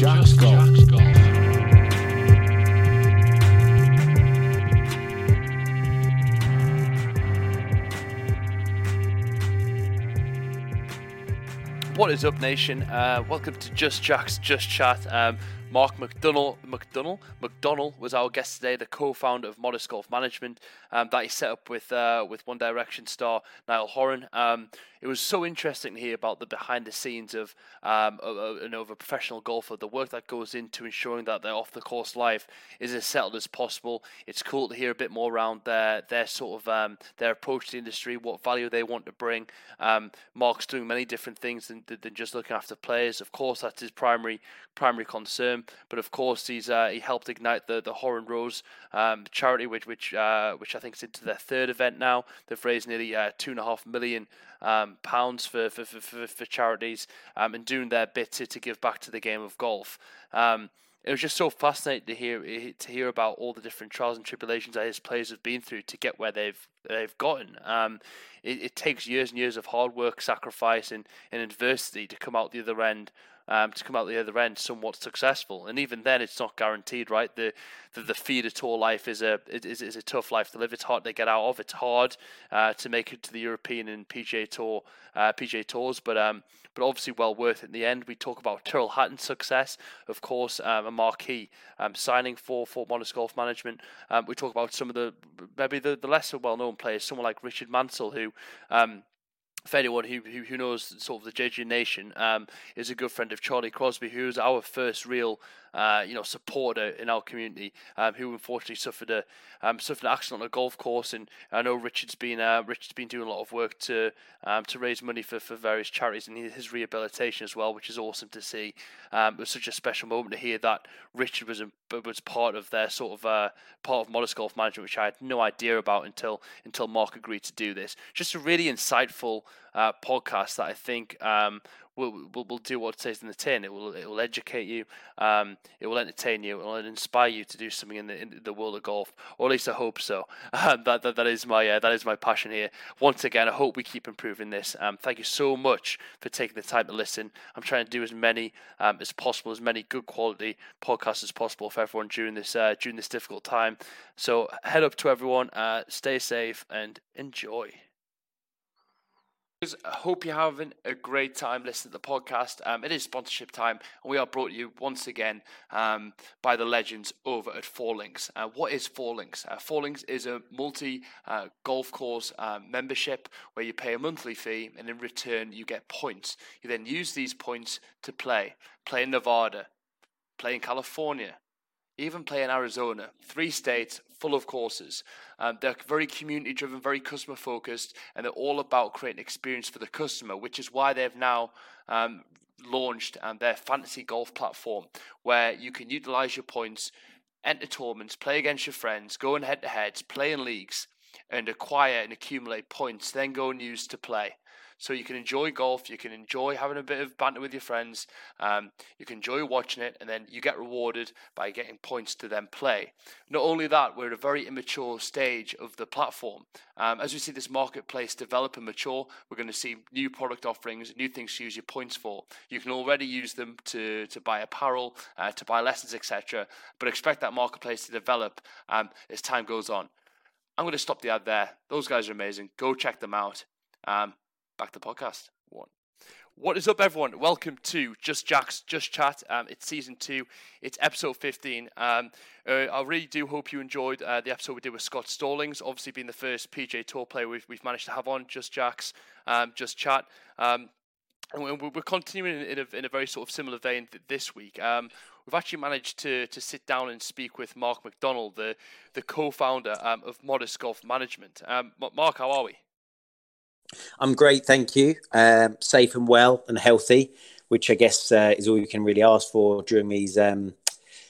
Jack's Golf. What is up, nation? Uh, welcome to Just Jack's Just Chat. Um, Mark McDonnell, McDonnell, McDonnell was our guest today, the co-founder of Modest Golf Management um, that he set up with uh, with One Direction star Niall Horan. Um, it was so interesting to hear about the behind the scenes of um, of, you know, of a professional golfer, the work that goes into ensuring that their off the course life is as settled as possible. It's cool to hear a bit more around their their sort of um, their approach to the industry, what value they want to bring. Um, Mark's doing many different things than, than just looking after players. Of course, that's his primary primary concern. But of course, he's uh, he helped ignite the the Horan Rose um, charity, which which uh, which I think is into their third event now. They've raised nearly uh, two and a half million um, pounds for for, for, for, charities um, and doing their bit to, to give back to the game of golf. Um, it was just so fascinating to hear to hear about all the different trials and tribulations that his players have been through to get where they've they've gotten. Um, it, it, takes years and years of hard work, sacrifice, and, and adversity to come out the other end um, to come out the other end somewhat successful. And even then, it's not guaranteed, right? The the, the feeder tour life is a is, is a tough life to live. It's hard to get out of. It's hard uh, to make it to the European and PGA Tour uh, PGA Tours, but um, but obviously well worth it in the end. We talk about Tyrrell Hatton's success, of course, um, a marquee um, signing for for Modest Golf Management. Um, we talk about some of the maybe the, the lesser well known players, someone like Richard Mansell, who um, for anyone who, who, who knows sort of the JJ Nation, um, is a good friend of Charlie Crosby, who was our first real uh, you know, supporter in our community um, who unfortunately suffered a um, suffered an accident on a golf course. And I know Richard's been uh, Richard's been doing a lot of work to um, to raise money for, for various charities and his rehabilitation as well, which is awesome to see. Um, it was such a special moment to hear that Richard was was part of their sort of uh, part of Modest Golf Management, which I had no idea about until until Mark agreed to do this. Just a really insightful uh, podcast that I think um, will, will, will do what it says in the tin. It will it will educate you. Um, it will entertain you. It will inspire you to do something in the in the world of golf, or at least I hope so. Um, that, that that is my uh, that is my passion here. Once again, I hope we keep improving this. Um, thank you so much for taking the time to listen. I'm trying to do as many um, as possible, as many good quality podcasts as possible for everyone during this uh, during this difficult time. So head up to everyone. Uh, stay safe and enjoy. I hope you're having a great time listening to the podcast. Um, it is sponsorship time, and we are brought to you once again um, by the legends over at Four Links. Uh, what is Four Links? Uh, Four Links is a multi uh, golf course uh, membership where you pay a monthly fee, and in return, you get points. You then use these points to play. Play in Nevada, play in California, even play in Arizona, three states full of courses. Um, they're very community driven, very customer focused, and they're all about creating experience for the customer, which is why they've now um, launched um, their fantasy golf platform where you can utilize your points, enter tournaments, play against your friends, go in head to heads, play in leagues, and acquire and accumulate points, then go and use to play. So you can enjoy golf, you can enjoy having a bit of banter with your friends, um, you can enjoy watching it, and then you get rewarded by getting points to then play. Not only that, we're at a very immature stage of the platform. Um, as we see this marketplace develop and mature, we're going to see new product offerings, new things to use your points for. You can already use them to, to buy apparel, uh, to buy lessons, etc. But expect that marketplace to develop um, as time goes on. I'm going to stop the ad there. Those guys are amazing. Go check them out. Um, back to the podcast. One. What is up, everyone? Welcome to Just Jack's Just Chat. Um, it's season two. It's episode 15. Um, uh, I really do hope you enjoyed uh, the episode we did with Scott Stallings, obviously being the first PGA Tour player we've, we've managed to have on Just Jack's um, Just Chat. Um, and we're continuing in a, in a very sort of similar vein this week. Um, we've actually managed to to sit down and speak with Mark McDonnell, the the co-founder um, of Modest Golf Management. Um, Mark, how are we? I'm great, thank you. Um, safe and well and healthy, which I guess uh, is all you can really ask for during these um,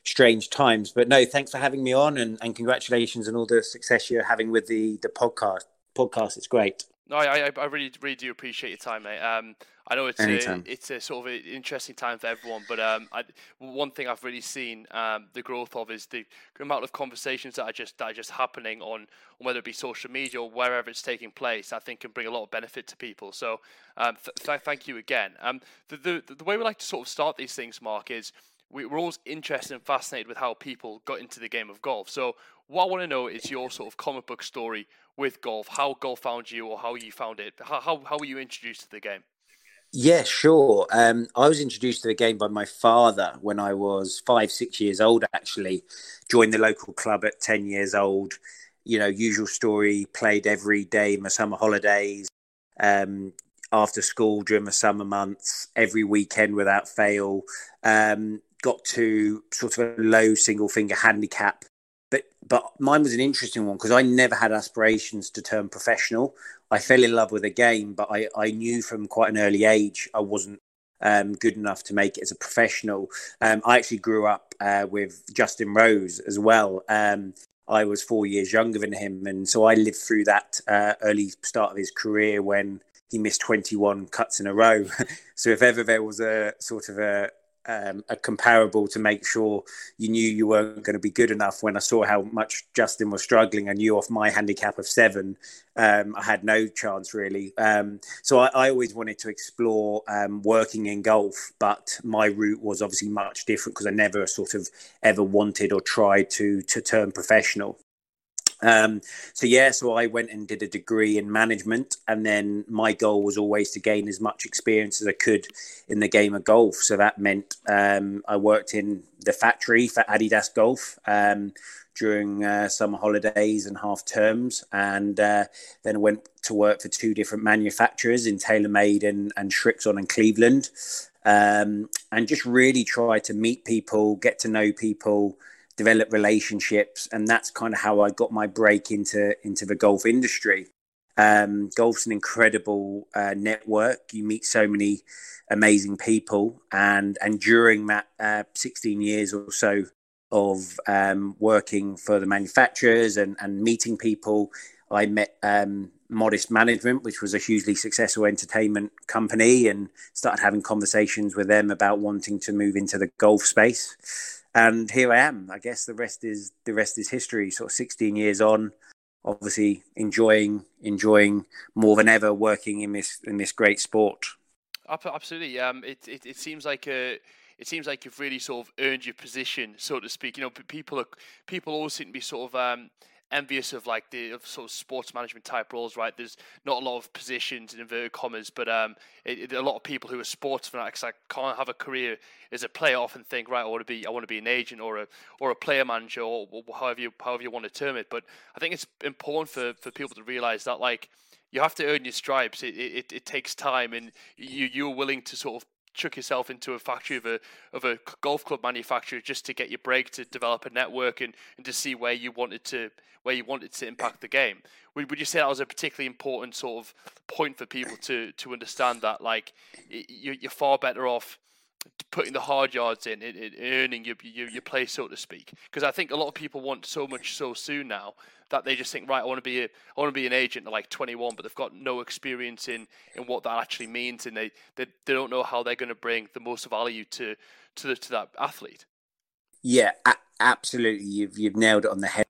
strange times. But no, thanks for having me on, and, and congratulations on all the success you're having with the the podcast. Podcast, it's great. No, I, I really, really do appreciate your time, mate. Um, I know it's a, it's a sort of an interesting time for everyone, but um, I, one thing I've really seen um, the growth of is the amount of conversations that are just that are just happening on, on whether it be social media or wherever it's taking place. I think can bring a lot of benefit to people. So, um, th- th- thank you again. Um, the, the the way we like to sort of start these things, Mark, is we, are always interested and fascinated with how people got into the game of golf. So, what I want to know is your sort of comic book story with golf, how golf found you or how you found it. How, how, how were you introduced to the game? Yeah, sure. Um, I was introduced to the game by my father when I was five, six years old, actually. Joined the local club at 10 years old. You know, usual story, played every day in my summer holidays, um, after school during the summer months, every weekend without fail. Um, got to sort of a low single finger handicap but but mine was an interesting one because I never had aspirations to turn professional. I fell in love with the game, but I, I knew from quite an early age I wasn't um, good enough to make it as a professional. Um, I actually grew up uh, with Justin Rose as well. Um, I was four years younger than him, and so I lived through that uh, early start of his career when he missed 21 cuts in a row. so if ever there was a sort of a, um, a comparable to make sure you knew you weren't going to be good enough. When I saw how much Justin was struggling, I knew off my handicap of seven, um, I had no chance really. Um, so I, I, always wanted to explore um, working in golf, but my route was obviously much different because I never sort of ever wanted or tried to to turn professional. Um, so yeah, so I went and did a degree in management, and then my goal was always to gain as much experience as I could in the game of golf. So that meant um, I worked in the factory for Adidas Golf um, during uh, summer holidays and half terms, and uh, then went to work for two different manufacturers in TaylorMade and, and Srixon and Cleveland, um, and just really try to meet people, get to know people develop relationships, and that's kind of how I got my break into into the golf industry. Um, golf's an incredible uh, network. You meet so many amazing people, and and during that uh, 16 years or so of um, working for the manufacturers and, and meeting people, I met um, Modest Management, which was a hugely successful entertainment company, and started having conversations with them about wanting to move into the golf space and here I am. I guess the rest is the rest is history. Sort of 16 years on, obviously enjoying enjoying more than ever working in this in this great sport. Absolutely. Um, it, it it seems like a it seems like you've really sort of earned your position, so to speak. You know, people are people always seem to be sort of um, envious of like the of sort of sports management type roles, right? There's not a lot of positions in inverted commas, but um, it, it, a lot of people who are sports fanatics like can't have a career as a player often think, right, I want to be I want to be an agent or a or a player manager or, or however you however you want to term it. But I think it's important for for people to realize that like you have to earn your stripes. It, it, it takes time, and you you're willing to sort of chuck yourself into a factory of a of a golf club manufacturer just to get your break to develop a network and, and to see where you wanted to where you wanted to impact the game. Would, would you say that was a particularly important sort of point for people to to understand that like you, you're far better off putting the hard yards in, in, in earning your, your, your place, so to speak. Because I think a lot of people want so much so soon now that they just think, right, I want to be a, I want to be an agent at like 21, but they've got no experience in, in what that actually means, and they, they, they don't know how they're going to bring the most value to to the, to that athlete. Yeah, absolutely. You've you've nailed it on the head.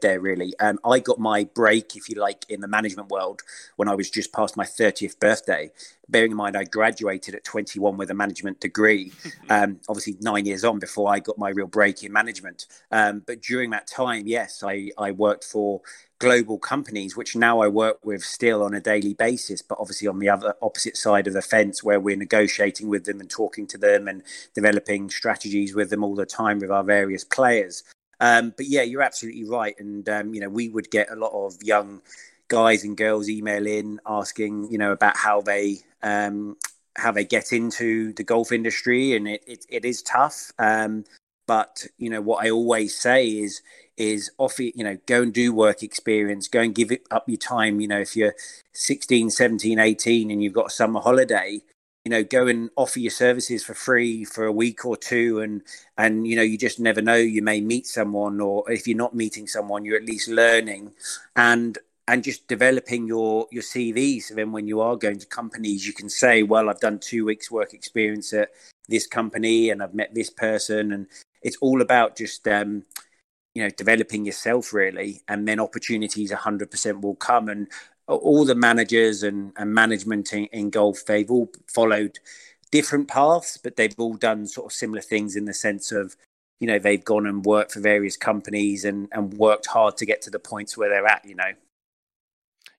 There really. Um, I got my break, if you like, in the management world when I was just past my 30th birthday. Bearing in mind, I graduated at 21 with a management degree, um, obviously nine years on before I got my real break in management. Um, but during that time, yes, I, I worked for global companies, which now I work with still on a daily basis, but obviously on the other opposite side of the fence where we're negotiating with them and talking to them and developing strategies with them all the time with our various players. Um, but yeah, you're absolutely right. And, um, you know, we would get a lot of young guys and girls email in asking, you know, about how they, um, how they get into the golf industry. And it, it, it is tough. Um, but, you know, what I always say is, is offer, you know, go and do work experience, go and give it up your time. You know, if you're 16, 17, 18 and you've got a summer holiday, you know go and offer your services for free for a week or two and and you know you just never know you may meet someone or if you're not meeting someone you're at least learning and and just developing your your CV so then when you are going to companies you can say well I've done 2 weeks work experience at this company and I've met this person. And it's all about just um you know developing yourself really and then opportunities 100% will come. And all the managers and, and management in, in, golf, they've all followed different paths, but they've all done sort of similar things in the sense of, you know, they've gone and worked for various companies and, and worked hard to get to the points where they're at, you know.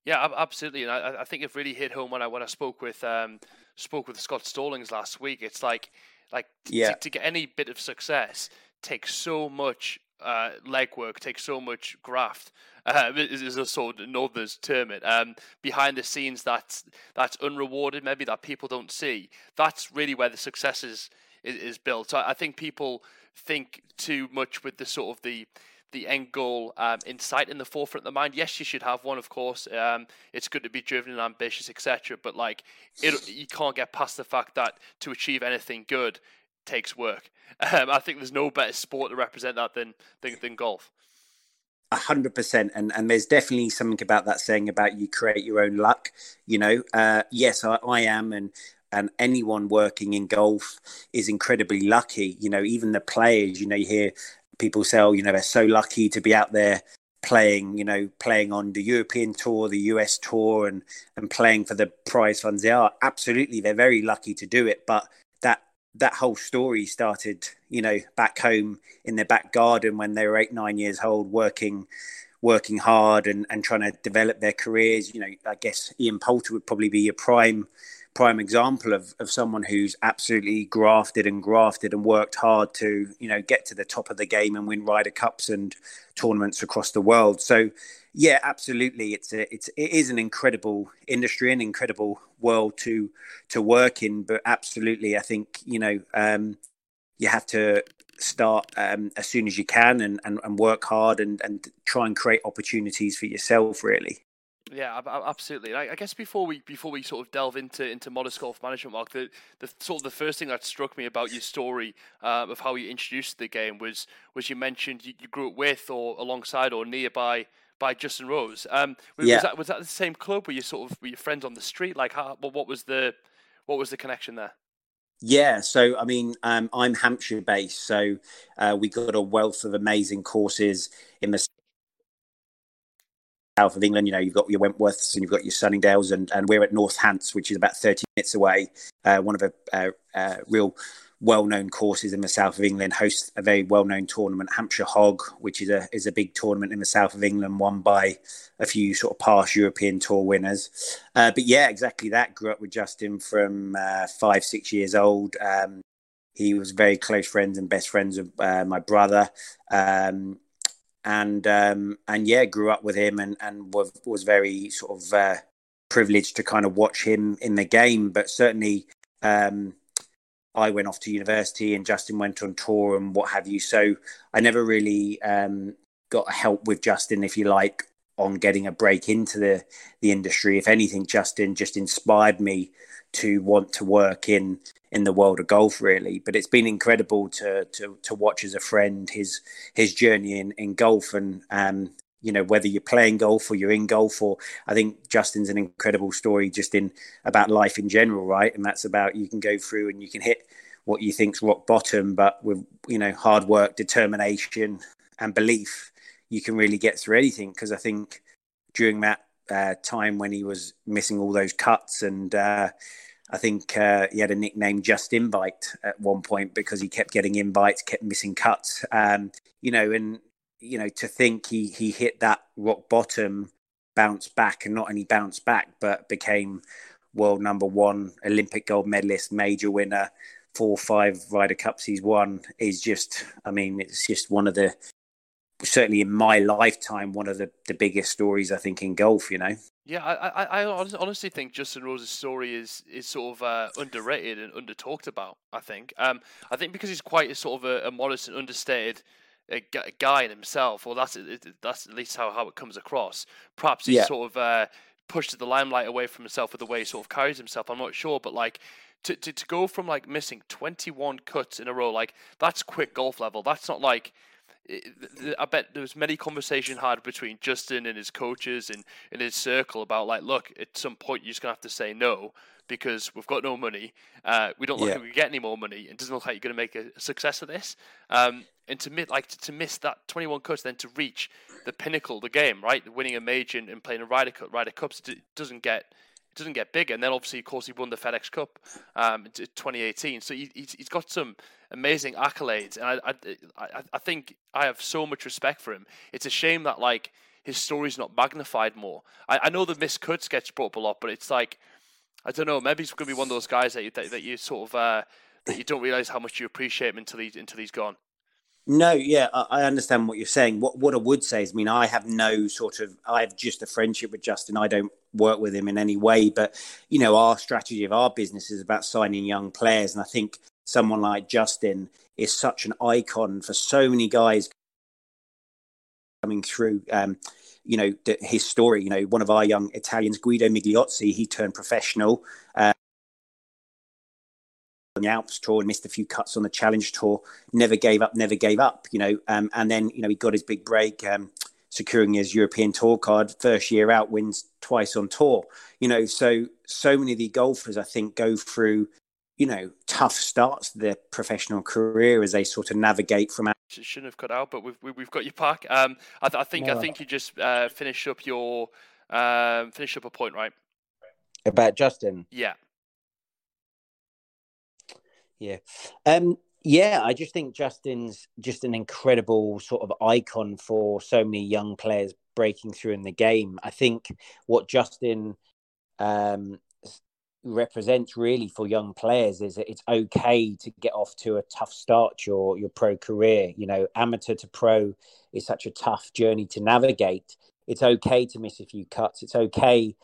Yeah, absolutely, and I, I think it really hit home when I when I spoke with um, spoke with Scott Stallings last week. It's like like yeah. to, to get any bit of success takes so much uh, legwork, takes so much graft. Uh, is a sort of Northerners term it. Um, behind the scenes, that's that's unrewarded, maybe that people don't see. That's really where the success is is, is built. So I think people think too much with the sort of the the end goal um, in sight in the forefront of the mind. Yes, you should have one, of course. Um, it's good to be driven and ambitious, etc. But like, it, you can't get past the fact that to achieve anything good takes work. Um, I think there's no better sport to represent that than than, than golf. A hundred percent, and and there's definitely something about that saying about you create your own luck. You know, uh, yes, I, I am, and and anyone working in golf is incredibly lucky. You know, even the players. You know, you hear people say, oh, you know, they're so lucky to be out there playing, you know, playing on the European tour, the US tour, and and playing for the prize funds. They are absolutely, they're very lucky to do it. But that whole story started, you know, back home in their back garden when they were eight, nine years old, working working hard and, and trying to develop their careers. You know, I guess Ian Poulter would probably be a prime prime example of, of someone who's absolutely grafted and grafted and worked hard to you know get to the top of the game and win Ryder Cups and tournaments across the world. So yeah, absolutely, it's a, it's it is an incredible industry, an incredible world to to work in. But absolutely, I think you know um, you have to start um, as soon as you can and, and, and work hard and, and try and create opportunities for yourself. Really. Yeah, absolutely. I guess before we before we sort of delve into into modest golf management, Mark, the, the sort of the first thing that struck me about your story uh, of how you introduced the game was was you mentioned you, you, grew up with or alongside or nearby by Justin Rose. Um, was, yeah. was that was that the same club? Were you sort of were your friends on the street? Like, how, well, what was the what was the connection there? Yeah, so I mean, um, I'm Hampshire based, so uh, we got a wealth of amazing courses in the south of England. You know, you've got your Wentworths and you've got your Sunningdales, and, and we're at North Hants, which is about 30 minutes away. Uh, one of the uh, uh, real well-known courses in the south of England hosts a very well-known tournament, Hampshire Hog, which is a is a big tournament in the south of England, won by a few sort of past European Tour winners. Uh, but yeah, exactly that. Grew up with Justin from uh, five, six years old. Um, he was very close friends and best friends of uh, my brother. Um, and um, and yeah, grew up with him and and was, was very sort of uh, privileged to kind of watch him in the game. But certainly, um, I went off to university and Justin went on tour and what have you. So I never really um, got help with Justin, if you like, on getting a break into the the industry. If anything, Justin just inspired me to want to work in in the world of golf really but it's been incredible to to to watch as a friend his his journey in in golf and um you know whether you're playing golf or you're in golf or i think justin's an incredible story just in about life in general right and that's about you can go through and you can hit what you think's rock bottom but with you know hard work determination and belief you can really get through anything because i think during that uh, time when he was missing all those cuts and uh, I think uh, he had a nickname just invite at one point because he kept getting invites, kept missing cuts. Um, you know, and you know to think he he hit that rock bottom, bounced back, and not only bounced back but became world number one, Olympic gold medalist, major winner, four five Ryder Cups he's won is just. I mean, it's just one of the certainly in my lifetime one of the, the biggest stories I think in golf. You know. Yeah, I, I, I honestly think Justin Rose's story is is sort of uh, underrated and under talked about. I think, um, I think because he's quite a sort of a, a modest and understated guy in himself, or that's that's at least how, how it comes across. Perhaps he's yeah. sort of uh, pushed the limelight away from himself with the way he sort of carries himself. I'm not sure, but like to, to, to go from like missing 21 cuts in a row, like that's quick golf level. That's not like I bet there was many conversation had between Justin and his coaches and in his circle about like, look, at some point you're just gonna have to say no because we've got no money. Uh, we don't look yeah. like we get any more money. It doesn't look like you're going to make a success of this. Um, and to miss, like to, to, miss that 21 cuts, then to reach the pinnacle of the game, right? Winning a major and, and playing a Ryder Cup, Ryder Cups, it doesn't get it doesn't get bigger. And then obviously, of course, he won the FedEx Cup um, in 2018. So he, he's got some amazing accolades, and I, I, I think I have so much respect for him. It's a shame that like his story's not magnified more. I, I know the miscuts gets brought up a lot, but it's like I don't know. Maybe he's going to be one of those guys that you, that, that you sort of uh, that you don't realize how much you appreciate him until he until he's gone. No, yeah, I understand what you're saying. What what I would say is, I mean, I have no sort of, I have just a friendship with Justin. I don't work with him in any way, but you know, our strategy of our business is about signing young players, and I think someone like Justin is such an icon for so many guys coming through. Um, you know, the, his story. You know, one of our young Italians, Guido Migliozzi, he turned professional. Uh, on the Alps tour and missed a few cuts on the Challenge tour. Never gave up, never gave up. You know, um, and then you know he got his big break, um, securing his European Tour card. First year out, wins twice on tour. You know, so so many of the golfers I think go through. You know, tough starts to their professional career as they sort of navigate from. Out it shouldn't have cut out, but we've we've got you back. Um, I, th- I think no. I think you just uh, finish up your um, finish up a point, right? About Justin. Yeah. Yeah. Um, yeah, I just think Justin's just an incredible sort of icon for so many young players breaking through in the game. I think what Justin um, represents really for young players is that it's okay to get off to a tough start your your pro career. You know, amateur to pro is such a tough journey to navigate. It's okay to miss a few cuts. It's okay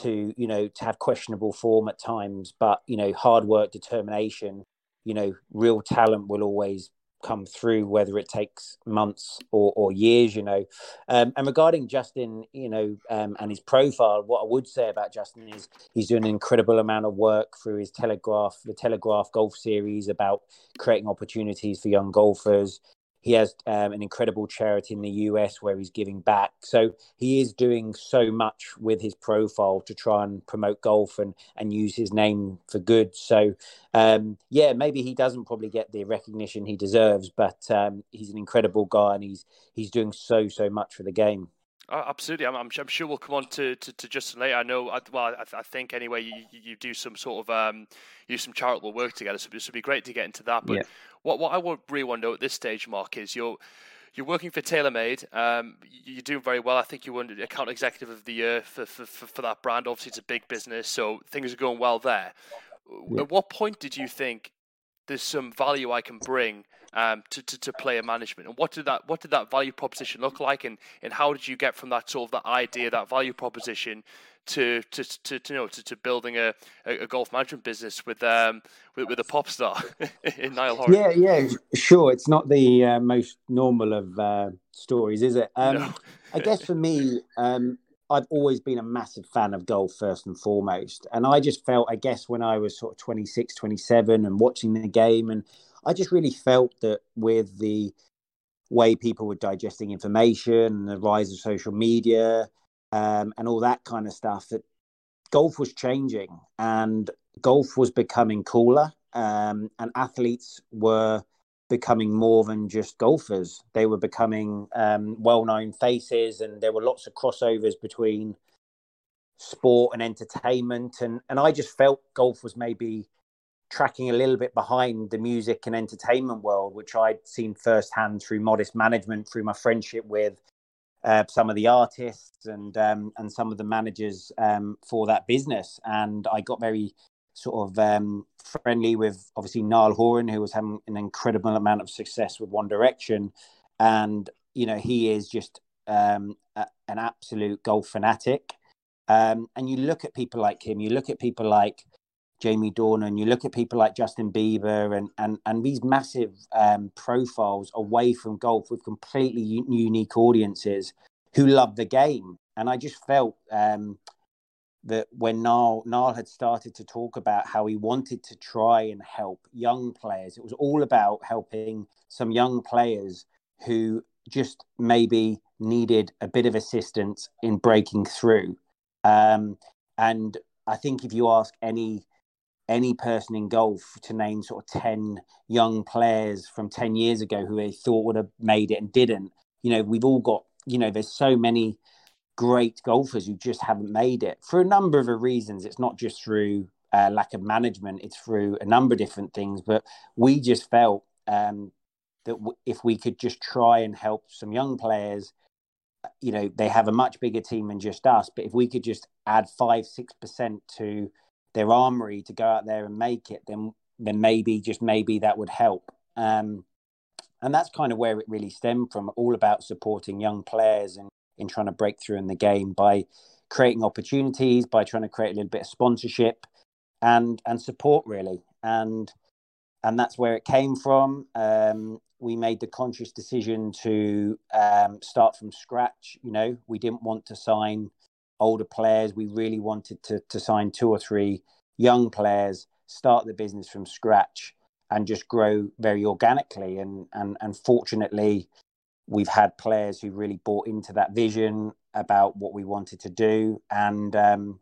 to you know to have questionable form at times, but you know hard work, determination you know, real talent will always come through, whether it takes months or, or years, you know. Um, and regarding Justin, you know, um, and his profile, what I would say about Justin is he's doing an incredible amount of work through his Telegraph, the Telegraph Golf Series about creating opportunities for young golfers. He has um, an incredible charity in the US where he's giving back. So he is doing so much with his profile to try and promote golf and, and use his name for good. So, um, yeah, maybe he doesn't probably get the recognition he deserves, but um, he's an incredible guy and he's he's doing so so much for the game. Uh, absolutely, I'm, I'm, I'm, sure we'll come on to, to, to Justin later. I know, I, well, I, I, think anyway, you, you do some sort of um, you do some charitable work together, so this would be great to get into that. But yeah. What what I would really want to know at this stage, Mark, is you're you're working for TaylorMade. Um, you're doing very well. I think you won account executive of the year for, for, for, for that brand. Obviously, it's a big business, so things are going well there. Yeah. At what point did you think there's some value I can bring um, to, to, to player management. And what did that what did that value proposition look like, and, and how did you get from that sort of that idea, that value proposition, to to to, to you know to, to building a, a, golf management business with um with, with a pop star in Niall Horan? Yeah, yeah, sure. It's not the uh, most normal of uh, stories, is it? Um, no. I guess for me, um, I've always been a massive fan of golf first and foremost. And I just felt, I guess, when I was sort of 26, 27 and watching the game, and I just really felt that with the way people were digesting information and the rise of social media um, and all that kind of stuff, that golf was changing and golf was becoming cooler. Um, and athletes were becoming more than just golfers. They were becoming um, well known faces, and there were lots of crossovers between sport and entertainment. And, and I just felt golf was maybe tracking a little bit behind the music and entertainment world, which I'd seen firsthand through modest management, through my friendship with uh, some of the artists and um, and some of the managers um, for that business. And I got very sort of um, friendly with obviously Niall Horan, who was having an incredible amount of success with One Direction, and you know he is just um, a, an absolute golf fanatic. Um, and you look at people like him, you look at people like Jamie Dornan, and you look at people like Justin Bieber, and and and these massive um, profiles away from golf with completely u- unique audiences who love the game. And I just felt um, that when Niall, Niall had started to talk about how he wanted to try and help young players, it was all about helping some young players who just maybe needed a bit of assistance in breaking through. Um, and I think if you ask any any person in golf to name sort of 10 young players from 10 years ago who they thought would have made it and didn't, you know, we've all got, you know, there's so many great golfers who just haven't made it for a number of reasons. It's not just through uh, lack of management; it's through a number of different things. But we just felt um, that w- if we could just try and help some young players, you know, they have a much bigger team than just us. But if we could just add five, six percent to their armory to go out there and make it, then then maybe just maybe that would help. Um, and that's kind of where it really stemmed from. All about supporting young players and in trying to break through in the game by creating opportunities, by trying to create a little bit of sponsorship and and support really. And and that's where it came from. Um, we made the conscious decision to um, start from scratch. You know, we didn't want to sign older players. We really wanted to to sign two or three young players, start the business from scratch, and just grow very organically. And and and fortunately, we've had players who really bought into that vision about what we wanted to do and um,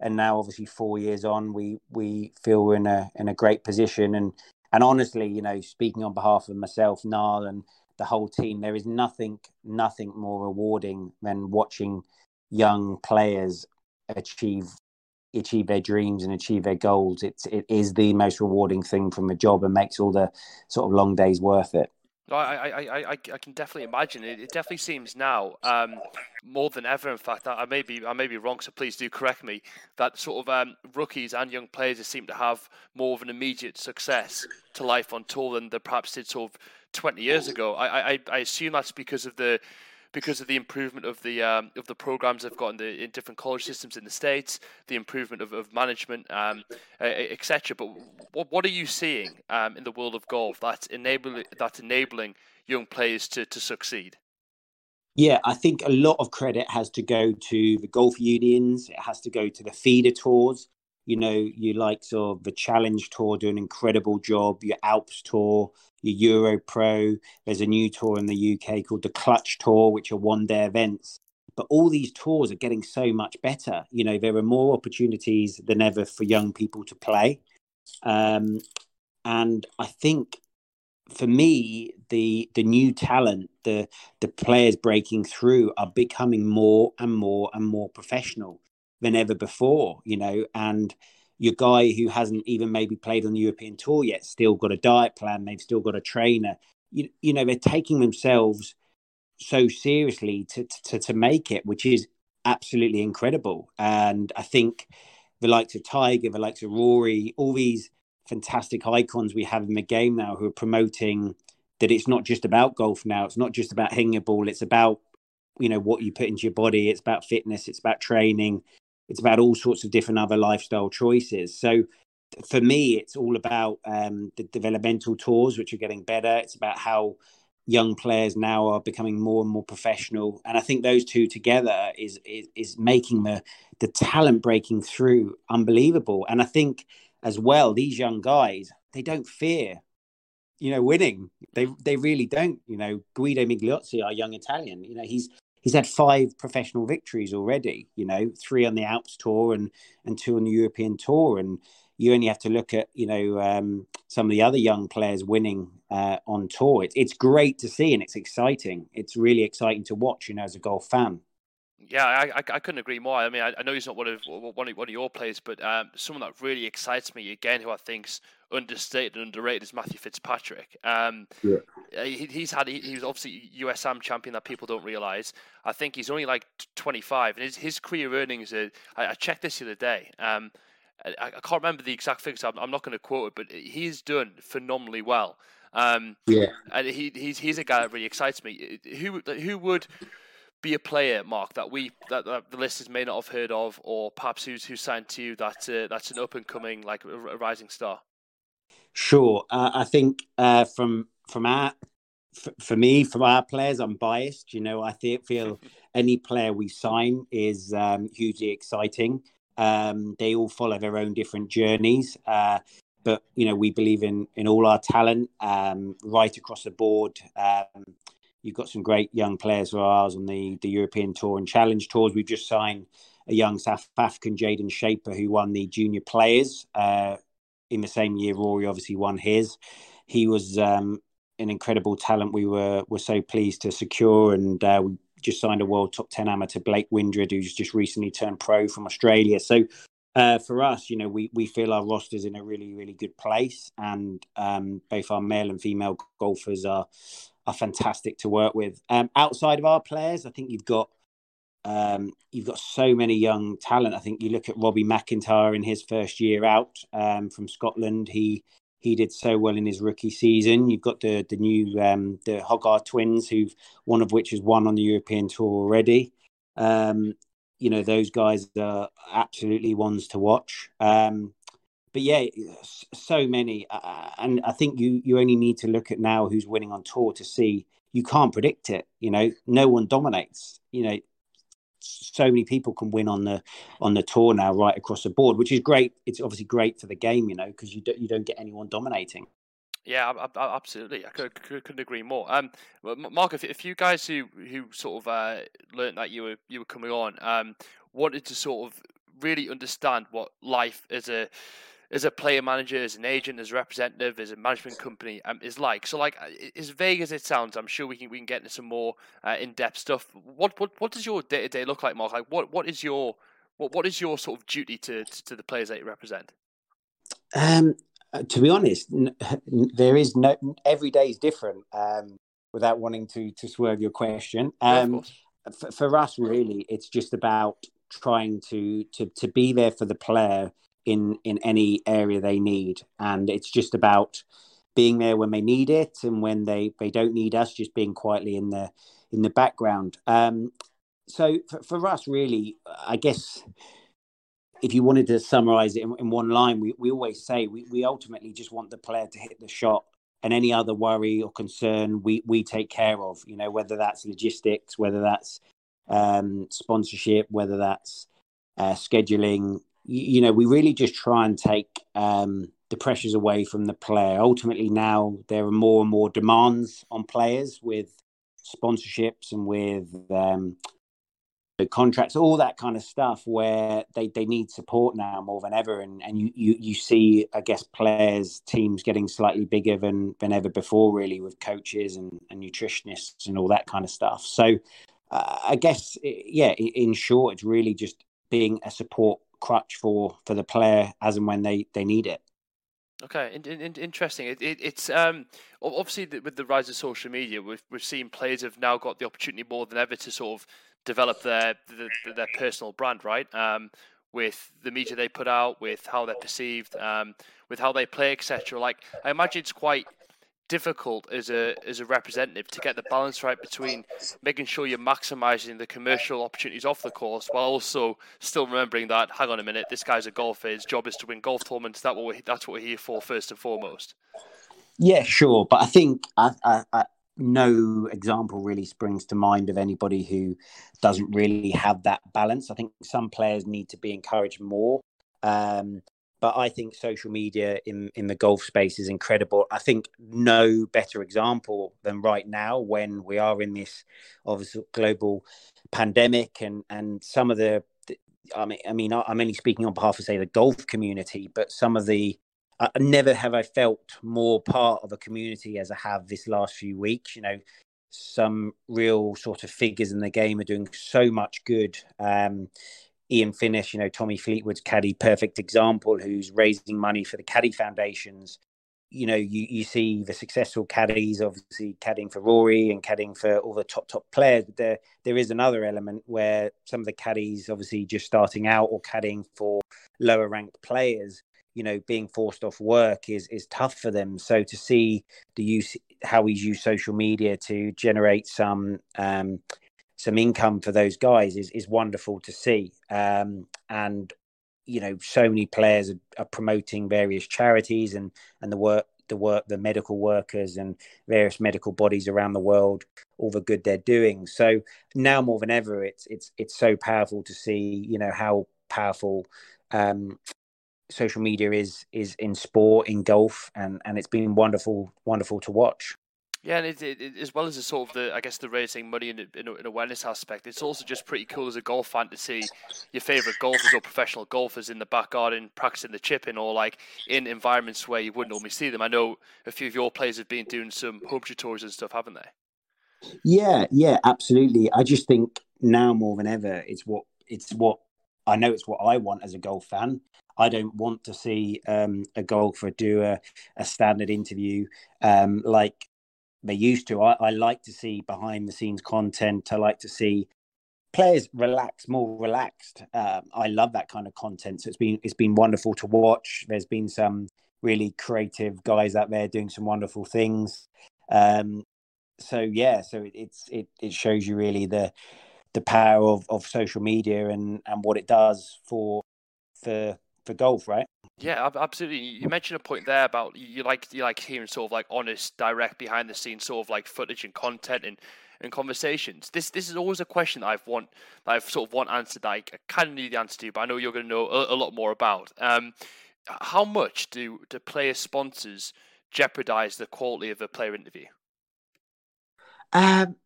and now obviously four years on we we feel we're in a in a great position and and honestly you know speaking on behalf of myself Niall and the whole team there is nothing nothing more rewarding than watching young players achieve achieve their dreams and achieve their goals it's it is the most rewarding thing from a job and makes all the sort of long days worth it I, I, I, I, can definitely imagine it. It definitely seems now um, more than ever. In fact, I may be I may be wrong, so please do correct me. That sort of um, rookies and young players seem to have more of an immediate success to life on tour than they perhaps did sort of twenty years ago. I, I, I assume that's because of the because of the improvement of the um, of the programs they've got in the in different college systems in the states, the improvement of, of management, um, etc. But what what are you seeing um, in the world of golf that's enabling that's enabling young players to to succeed? Yeah, I think a lot of credit has to go to the golf unions. It has to go to the feeder tours. You know, you like sort of the Challenge Tour do an incredible job. Your Alps Tour, your Euro Pro. There's a new tour in the UK called the Clutch Tour, which are one day events. But all these tours are getting so much better. You know, there are more opportunities than ever for young people to play. Um, and I think for me, the the new talent, the the players breaking through are becoming more and more and more professional than ever before, you know, and your guy who hasn't even maybe played on the European tour yet still got a diet plan, they've still got a trainer. You, you know, they're taking themselves so seriously to, to to make it, which is absolutely incredible. And I think the likes of Tiger, the likes of Rory, all these fantastic icons we have in the game now who are promoting that it's not just about golf now. It's not just about hitting a ball. It's about you know what you put into your body. It's about fitness. It's about training. It's about all sorts of different other lifestyle choices. So for me, it's all about um, the developmental tours, which are getting better. It's about how young players now are becoming more and more professional, and I think those two together is is, is making the the talent breaking through unbelievable. And I think as well, these young guys they don't fear, you know, winning. They they really don't. You know, Guido Migliozzi, our young Italian, you know, he's he's had five professional victories already. You know, three on the Alps tour and and two on the European tour. And you only have to look at you know um, some of the other young players winning uh, on tour. It's it's great to see and it's exciting. It's really exciting to watch. You know, as a golf fan. Yeah, I, I, couldn't agree more. I mean, I, I, know he's not one of one of, one of your players, but um, someone that really excites me again, who I think's understated and underrated, is Matthew Fitzpatrick. Um, yeah. he, he's had he, he's obviously US Am champion that people don't realize. I think he's only like 25, and his his career earnings. Are, I, I checked this the other day. Um, I, I, can't remember the exact figures. I'm, I'm not going to quote it, but he's done phenomenally well. Um, yeah, and he, he's he's a guy that really excites me. Who who would be a player, Mark, that we that, that, the listeners may not have heard of, or perhaps who's who signed to you that uh, that's an up and coming like a, a, rising star? Sure, uh, I think uh, from from our f- for me from our players, I'm biased. You know, I th- feel any player we sign is um, hugely exciting. Um, they all follow their own different journeys. Uh, but you know, we believe in in all our talent um, right across the board. Um, you've got some great young players for ours on the, the European Tour and Challenge Tours. We've just signed a young South African, Jayden Schaper, who won the Junior Players uh, in the same year. Rory obviously won his. He was um, an incredible talent. We were were so pleased to secure, and uh, we, just signed a world top 10 amateur, Blake Windred, who's just recently turned pro from Australia. So uh, for us, you know, we, we feel our roster's in a really, really good place. And um, both our male and female golfers are, are fantastic to work with. Um, outside of our players, I think you've got um, you've got so many young talent. I think you look at Robbie McIntyre in his first year out um, from Scotland. He he did so well in his rookie season. You've got the the new um, the Højgaard twins, who've one of which has won on the European tour already. Um, you know those guys are absolutely ones to watch. Um, but yeah, so many, uh, and I think you you only need to look at now who's winning on tour to see you can't predict it. You know, no one dominates. You know, so many people can win on the on the tour now right across the board which is great it's obviously great for the game you know because you don't you don't get anyone dominating yeah, absolutely. I could, not agree more. Um, Mark, if, if you guys who who sort of uh, learned that you were you were coming on, um, wanted to sort of really understand what life as a as a player manager, as an agent, as a representative, as a management company um, is like. So, like as vague as it sounds, I'm sure we can we can get into some more uh, in depth stuff. What what what does your day to day look like, Mark? Like what what is your what what is your sort of duty to to the players that you represent? Um, uh, to be honest, n- there is no every day is different. Um, without wanting to to swerve your question, um, yeah, for, for us, really, it's just about trying to to to be there for the player in in any area they need. And it's just about being there when they need it and when they they don't need us just being quietly in the in the background. Um so for, for us really i guess if you wanted to summarize it in, in one line we, we always say we, we ultimately just want the player to hit the shot and any other worry or concern we we take care of you know whether that's logistics whether that's um, sponsorship whether that's uh, scheduling you know, we really just try and take um, the pressures away from the player. Ultimately, now there are more and more demands on players with sponsorships and with um, contracts, all that kind of stuff, where they, they need support now more than ever. And and you, you you see, I guess, players teams getting slightly bigger than than ever before, really, with coaches and, and nutritionists and all that kind of stuff. So. Uh, I guess, yeah. In short, it's really just being a support crutch for for the player as and when they they need it. Okay, in, in, interesting. It, it, it's um, obviously with the rise of social media, we've we've seen players have now got the opportunity more than ever to sort of develop their their, their personal brand, right? Um, with the media they put out, with how they're perceived, um, with how they play, etc. Like I imagine it's quite difficult as a as a representative to get the balance right between making sure you're maximizing the commercial opportunities off the course while also still remembering that hang on a minute this guy's a golfer his job is to win golf tournaments that what that's what we're here for first and foremost. Yeah sure but i think I, I, I, no example really springs to mind of anybody who doesn't really have that balance. I think some players need to be encouraged more. Um, but I think social media in in the golf space is incredible. I think no better example than right now when we are in this obviously global pandemic and and some of the I mean I mean I'm only speaking on behalf of say the golf community, but some of the I never have I felt more part of a community as I have this last few weeks. You know, some real sort of figures in the game are doing so much good. Um, Ian Finnis, you know, Tommy Fleetwood's caddy, perfect example, who's raising money for the caddy foundations. You know, you, you see the successful caddies, obviously caddying for Rory and caddying for all the top top players. But there there is another element where some of the caddies, obviously just starting out or caddying for lower ranked players, you know, being forced off work is is tough for them. So to see the use how he's used social media to generate some um, some income for those guys is is wonderful to see. Um, and you know, so many players are, are, promoting various charities and and the work the work the medical workers and various medical bodies around the world all the good they're doing so now more than ever it's it's it's so powerful to see you know how powerful um, social media is is in sport in golf and and it's been wonderful wonderful to watch yeah, and it, it, as well as the sort of the, I guess the raising money in, in awareness aspect, it's also just pretty cool as a golf fan to see your favorite golfers or professional golfers in the back garden practicing the chipping, or like in environments where you wouldn't normally see them. I know a few of your players have been doing some home tutorials and stuff, haven't they? Yeah, yeah, absolutely. I just think now more than ever, it's what it's what I know. It's what I want as a golf fan. I don't want to see um, a golfer do a, a standard interview um, like they used to. I, I like to see behind the scenes content. I like to see players relax more relaxed. Uh, I love that kind of content. So it's been it's been wonderful to watch. There's been some really creative guys out there doing some wonderful things. Um, so yeah, so it, it's it it shows you really the the power of, of social media and and what it does for for for golf, right? Yeah, absolutely. You mentioned a point there about you like you like hearing sort of like honest, direct, behind the scenes sort of like footage and content and, and conversations. This this is always a question that I've want that I've sort of want answered that I kind of knew the answer to, but I know you're going to know a, a lot more about. Um, how much do do player sponsors jeopardize the quality of a player interview? Um,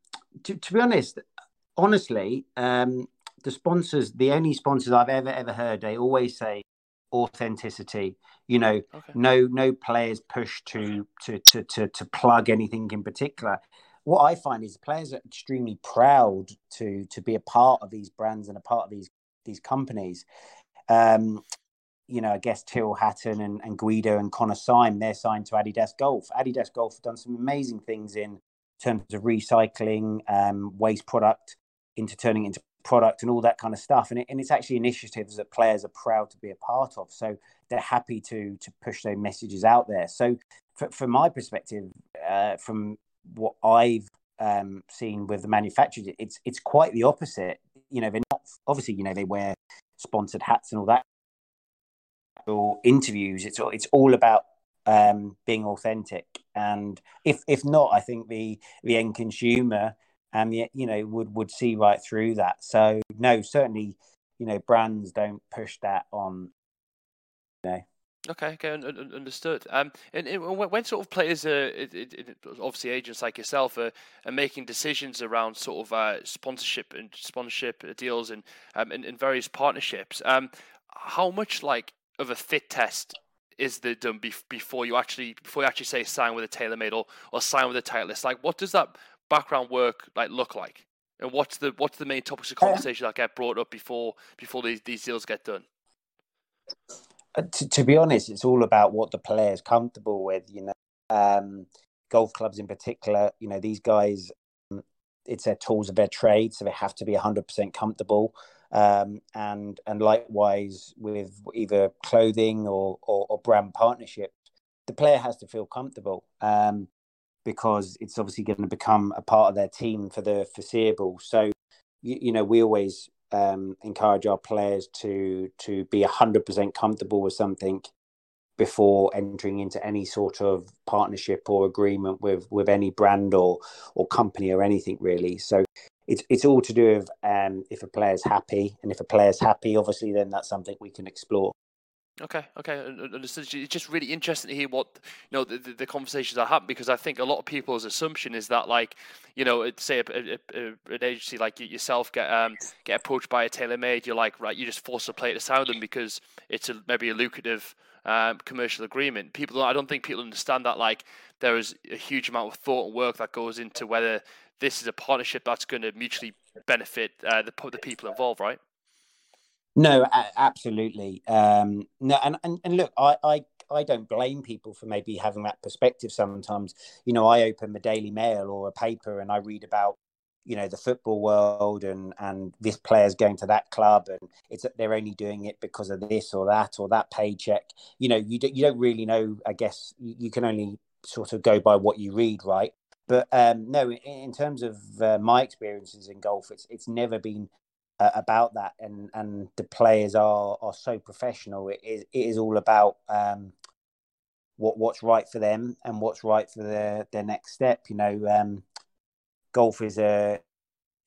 to, to be honest, honestly, um, the sponsors, the only sponsors I've ever ever heard, they always say authenticity. You know, okay. no no players push to, to to to to plug anything in particular. What I find is players are extremely proud to to be a part of these brands and a part of these these companies. Um, you know, I guess Tyrrell Hatton and, and Guido and Connor Syme, they're signed to Adidas Golf. Adidas Golf have done some amazing things in terms of recycling um, waste product into turning into product and all that kind of stuff. And, it, and it's actually initiatives that players are proud to be a part of. So they're happy to to push their messages out there. So for, from my perspective, uh, from what I've um, seen with the manufacturers, it's it's quite the opposite. You know, they're not obviously. You know, they wear sponsored hats and all that. Or interviews, it's all it's all about um, being authentic. And if if not, I think the the end consumer um, you know would would see right through that. So no, certainly, you know, brands don't push that on. You know. Okay, okay, understood. Um, and, and, when sort of players are, it, it, obviously agents like yourself are, are making decisions around sort of uh, sponsorship and sponsorship deals and um, and, and various partnerships, um, how much like of a fit test is the done before you actually before you actually say sign with a TaylorMade or, or sign with a Titleist? Like, what does that background work like look like? And what's the what's the main topics of conversation that get brought up before before these these deals get done? Uh, to, to, be honest, it's all about what the player is comfortable with. You know, um, golf clubs in particular. You know, these guys, um, it's their tools of their trade, so they have to be hundred percent comfortable. Um, and and likewise with either clothing or, or, or brand partnership, the player has to feel comfortable. Um, because it's obviously going to become a part of their team for the foreseeable. So, you, you know, we always um, encourage our players to to be hundred percent comfortable with something before entering into any sort of partnership or agreement with with any brand or or company or anything really. So it's it's all to do with um, if a player's happy, and if a player's happy, obviously, then that's something we can explore. Okay, okay, understood. It's just really interesting to hear what you know the, the, the, conversations are happening because I think a lot of people's assumption is that like you know say a, a, a, an agency like yourself get um get approached by a TaylorMade, you're like right, you just force the player to sign them because it's a, maybe a lucrative um, commercial agreement. People, I don't think people understand that like there is a huge amount of thought and work that goes into whether this is a partnership that's going to mutually benefit uh, the the people involved, right? No, a- absolutely. Um, no, and, and and look, I, I I don't blame people for maybe having that perspective. Sometimes, you know, I open the Daily Mail or a paper and I read about, you know, the football world and and this player's going to that club and it's they're only doing it because of this or that or that paycheck. You know, you don't you don't really know. I guess you can only sort of go by what you read, right? But um, no, in, in terms of uh, my experiences in golf, it's it's never been uh, about that, and and the players are are so professional. It is it is all about um, what what's right for them and what's right for their their next step. You know, um, golf is a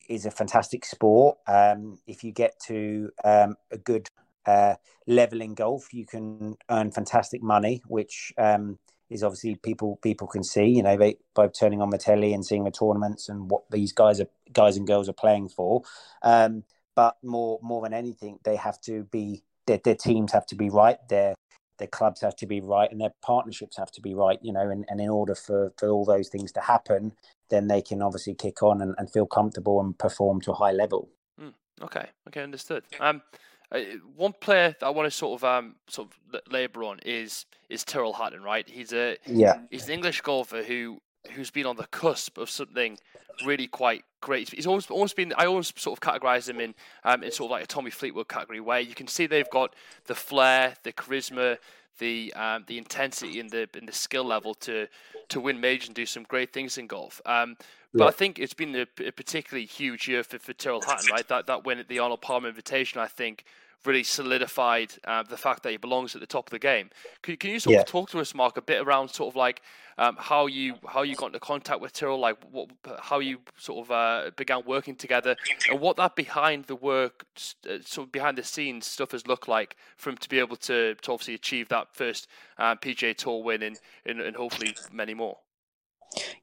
is a fantastic sport. Um, if you get to um, a good uh, level in golf, you can earn fantastic money, which um, is obviously people people can see. You know, they, by turning on the telly and seeing the tournaments and what these guys are guys and girls are playing for. Um, but more more than anything, they have to be their, their teams have to be right. Their their clubs have to be right and their partnerships have to be right, you know, and, and in order for, for all those things to happen, then they can obviously kick on and, and feel comfortable and perform to a high level. Mm, okay, okay, understood. Um, uh, one player that I want to sort of um sort of labour on is is Tyrrell Hatton, right? He's a yeah he's an English golfer who who's been on the cusp of something really quite great. He's always almost been. I always sort of categorise him in um, in sort of like a Tommy Fleetwood category, where you can see they've got the flair, the charisma, the um, the intensity, and the and the skill level to to win majors and do some great things in golf. Um, but yeah. I think it's been a, a, particularly huge year for, for Tyrrell Hatton, right? That that win at the Arnold Palmer Invitation, I think, really solidified uh, the fact that he belongs at the top of the game. Can, can you sort yeah. of talk to us, Mark, a bit around sort of like um, how you how you got into contact with Tyrrell, like what, how you sort of uh, began working together, and what that behind the work, uh, sort of behind the scenes stuff has looked like for him to be able to, to obviously achieve that first uh, PGA Tour win and, and, and hopefully many more.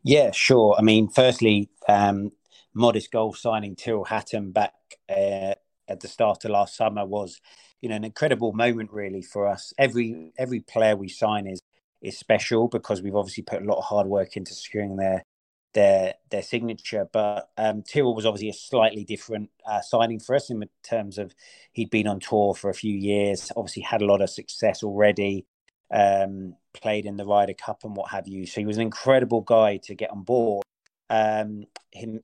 Yeah, sure. I mean, firstly, um, modest golf signing Tyrrell Hatton back uh, at the start of last summer was, you know, an incredible moment really for us. Every every player we sign is is special because we've obviously put a lot of hard work into securing their their their signature. But um, Tyrrell was obviously a slightly different uh, signing for us in terms of he'd been on tour for a few years, obviously had a lot of success already, um, played in the Ryder Cup and what have you. So he was an incredible guy to get on board. Um, him,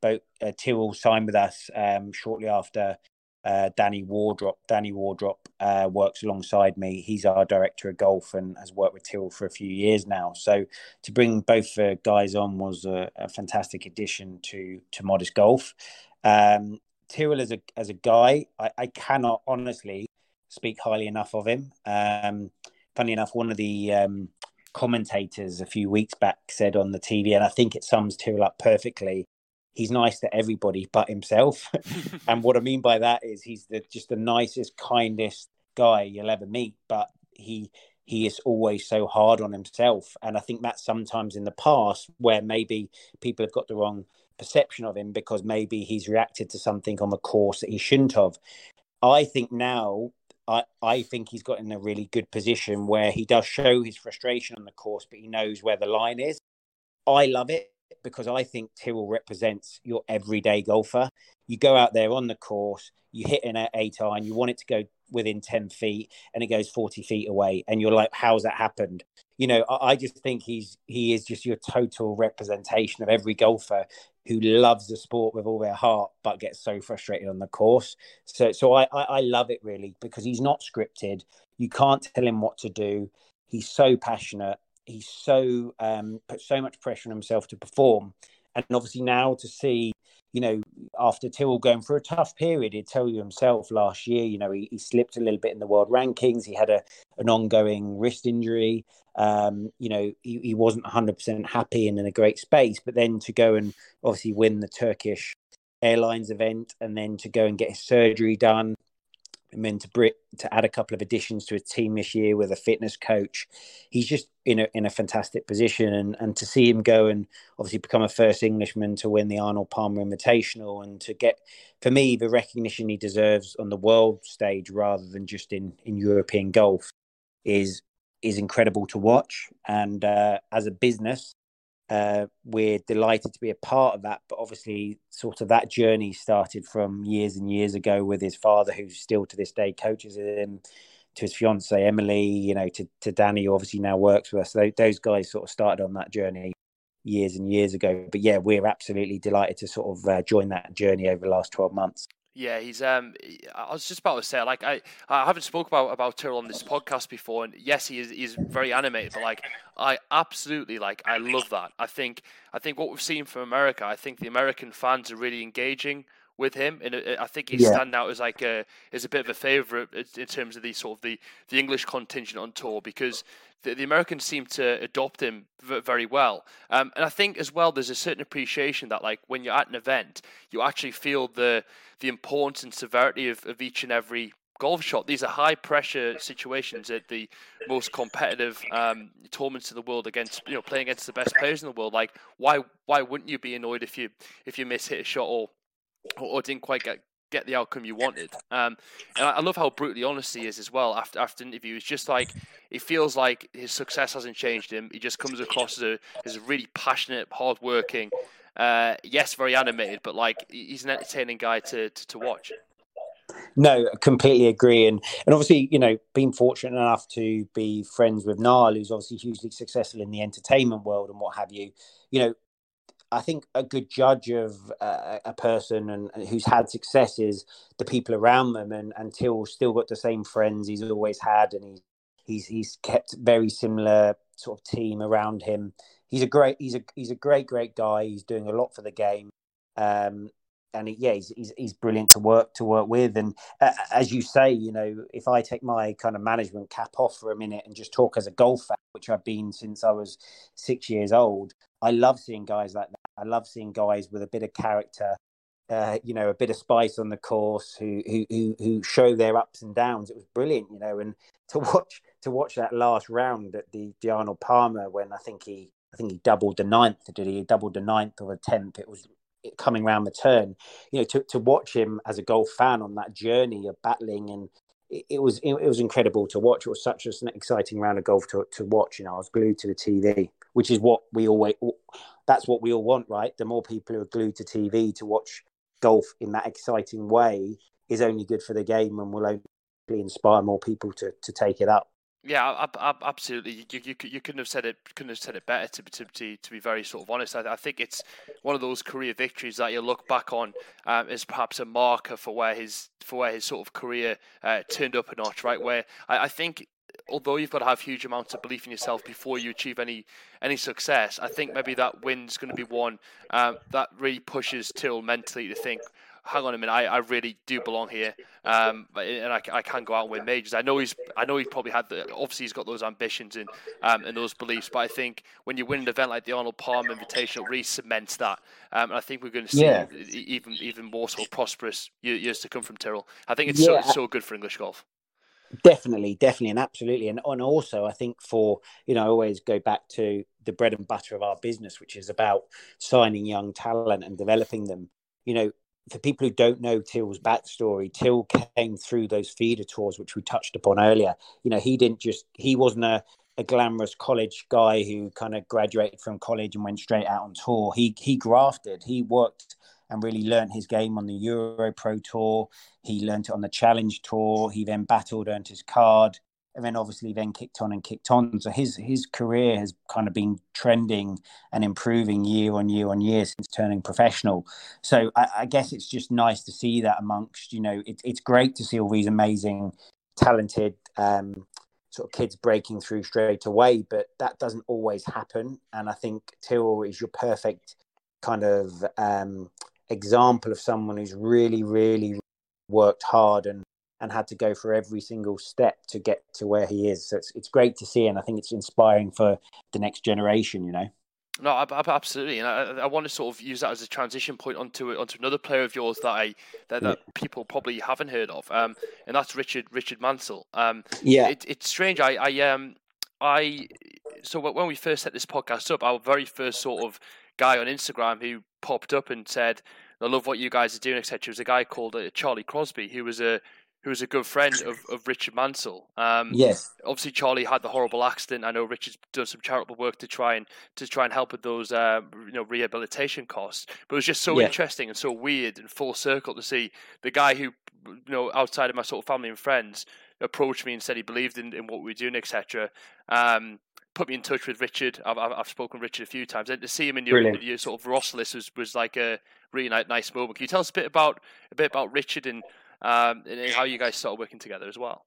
both uh, Tyrrell signed with us um, shortly after uh, Danny Wardrop. Danny Wardrop uh, works alongside me. He's our director of golf and has worked with Tyrrell for a few years now. So to bring both uh, guys on was a, a, fantastic addition to to Modest Golf. Um, Tyrrell as a as a guy, I, I, cannot honestly speak highly enough of him. Um, funny enough, one of the um, commentators a few weeks back said on the TV, and I think it sums Tyrrell up perfectly he's nice to everybody but himself. and what I mean by that is he's the, just the nicest, kindest guy you'll ever meet. But he he is always so hard on himself, and I think that sometimes in the past where maybe people have got the wrong perception of him because maybe he's reacted to something on the course that he shouldn't have. I think now. I, I think he's got in a really good position where he does show his frustration on the course, but he knows where the line is. I love it because I think Tyrrell represents your everyday golfer. You go out there on the course, you hit an eight iron, you want it to go within 10 feet and it goes 40 feet away. And you're like, how's that happened? You know, I, I just think he's he is just your total representation of every golfer who loves the sport with all their heart but gets so frustrated on the course. So so I, I, I love it really because he's not scripted. You can't tell him what to do. He's so passionate he's so um, put so much pressure on himself to perform, and obviously now to see, you know, after Tyrrell going through a tough period, he'd tell you himself last year, you know, he, he slipped a little bit in the world rankings. He had a an ongoing wrist injury. Um, you know, he, he wasn't 100% happy and in a great space, but then to go and obviously win the Turkish Airlines event and then to go and get his surgery done and then to Brit to add a couple of additions to his team this year with a fitness coach. He's just in a in a fantastic position, and and to see him go and obviously become a first Englishman to win the Arnold Palmer Invitational, and to get for me the recognition he deserves on the world stage rather than just in in European golf is is incredible to watch. And uh, as a business, uh, we're delighted to be a part of that. But obviously, sort of that journey started from years and years ago with his father, who still to this day coaches him, to his fiance Emily, you know, to, to Danny, who obviously now works with us. So those guys sort of started on that journey years and years ago. But yeah, we're absolutely delighted to sort of uh, join that journey over the last 12 months. Yeah, he's. Um, I was just about to say, like, I, I haven't spoke about about Tyrrell on this podcast before, and yes, he is. He's very animated, but like, I absolutely like. I love that. I think. I think what we've seen from America. I think the American fans are really engaging with him, and I think he's yeah. standing out as like a as a bit of a favourite in terms of the sort of the the English contingent on tour because the, the Americans seem to adopt him very well. Um, and I think as well, there's a certain appreciation that like when you're at an event, you actually feel the the importance and severity of, of each and every golf shot. These are high pressure situations at the most competitive um, tournaments in the world against you know playing against the best players in the world. Like why why wouldn't you be annoyed if you if you miss hit a shot or or, or didn't quite get get the outcome you wanted. Um, and I, love how brutally honest he is as well after after interviews. Just like it feels like his success hasn't changed him. He just comes across as a as a really passionate, hardworking, uh, yes, very animated, but like he's an entertaining guy to to, to watch. No, completely agree, and and obviously, you know, being fortunate enough to be friends with Niall, who's obviously hugely successful in the entertainment world and what have you. You know, I think a good judge of uh, a person and, and, who's had success is the people around them. And until still got the same friends he's always had, and he's he's he's kept very similar sort of team around him. He's a great he's a he's a great great guy. He's doing a lot for the game. Um, and yeah, he's, he's, he's brilliant to work to work with. And uh, as you say, you know, if I take my kind of management cap off for a minute and just talk as a golf fan, which I've been since I was six years old, I love seeing guys like that. I love seeing guys with a bit of character, uh, you know, a bit of spice on the course who, who who who show their ups and downs. It was brilliant, you know, and to watch to watch that last round at the, the Arnold Palmer when I think he I think he doubled the ninth. Did he? he doubled the ninth or the tenth? It was coming around the turn, you know, to, to watch him as a golf fan on that journey of battling and it, it was it, it, was incredible to watch. It was such an exciting round of golf to, to watch. You know, I was glued to the TV, which is what we always that's what we all want, right? The more people who are glued to TV to watch golf in that exciting way is only good for the game and will only inspire more people to to take it up. Yeah, absolutely. You, you, you couldn't have said it couldn't have said it better. To, to, to, to be very sort of honest, I, I think it's one of those career victories that you look back on um, as perhaps a marker for where his for where his sort of career uh, turned up a notch. Right, where I, I think although you've got to have huge amounts of belief in yourself before you achieve any any success, I think maybe that win's going to be one um, that really pushes Till mentally to think, hang on a minute, I, I really do belong here, um, and I, I can go out and win majors. I know he's, I know he's probably had the, obviously he's got those ambitions and um, and those beliefs, but I think when you win an event like the Arnold Palmer Invitational, it really cements that. Um, and I think we're going to see yeah. even even more sort of prosperous years to come from Tyrrell. I think it's yeah. so so good for English golf. Definitely, definitely, and absolutely, and and also I think for you know I always go back to the bread and butter of our business, which is about signing young talent and developing them. You know, for people who don't know Till's backstory, Till came through those feeder tours, which we touched upon earlier. You know, he didn't just, he wasn't a, a glamorous college guy who kind of graduated from college and went straight out on tour. He, he grafted, he worked and really learned his game on the Euro Pro Tour. He learned it on the Challenge Tour. He then battled, earned his card and then obviously then kicked on and kicked on. So his his career has kind of been trending and improving year on year on year since turning professional. So I, I guess it's just nice to see that amongst you know it, it's great to see all these amazing, talented um, sort of kids breaking through straight away, but that doesn't always happen. And I think Till is your perfect kind of um, example of someone who's really really worked hard and and had to go for every single step to get to where he is. So it's it's great to see, and I think it's inspiring for the next generation. You know. No, absolutely, and I, I, want to sort of use that as a transition point onto onto another player of yours that I that, that yeah. people probably haven't heard of, um, and that's Richard Richard Mansell. Um, yeah, it, it's strange. I, I um I so when we first set this podcast up, our very first sort of guy on Instagram who popped up and said, "I love what you guys are doing," etc. Was a guy called uh, Charlie Crosby, who was a who was a good friend of, of Richard Mansell. Um, yes. Obviously, Charlie had the horrible accident. I know Richard's done some charitable work to try and to try and help with those uh, you know rehabilitation costs. But it was just so yeah. interesting and so weird and full circle to see the guy who you know outside of my sort of family and friends approached me and said he believed in, in what we were doing, etc. Um, put me in touch with Richard. I've, I've spoken with Richard a few times, and to see him in your, your sort of Ross list was, was like a really nice moment. Can you tell us a bit about a bit about Richard and um, and how you guys started working together as well.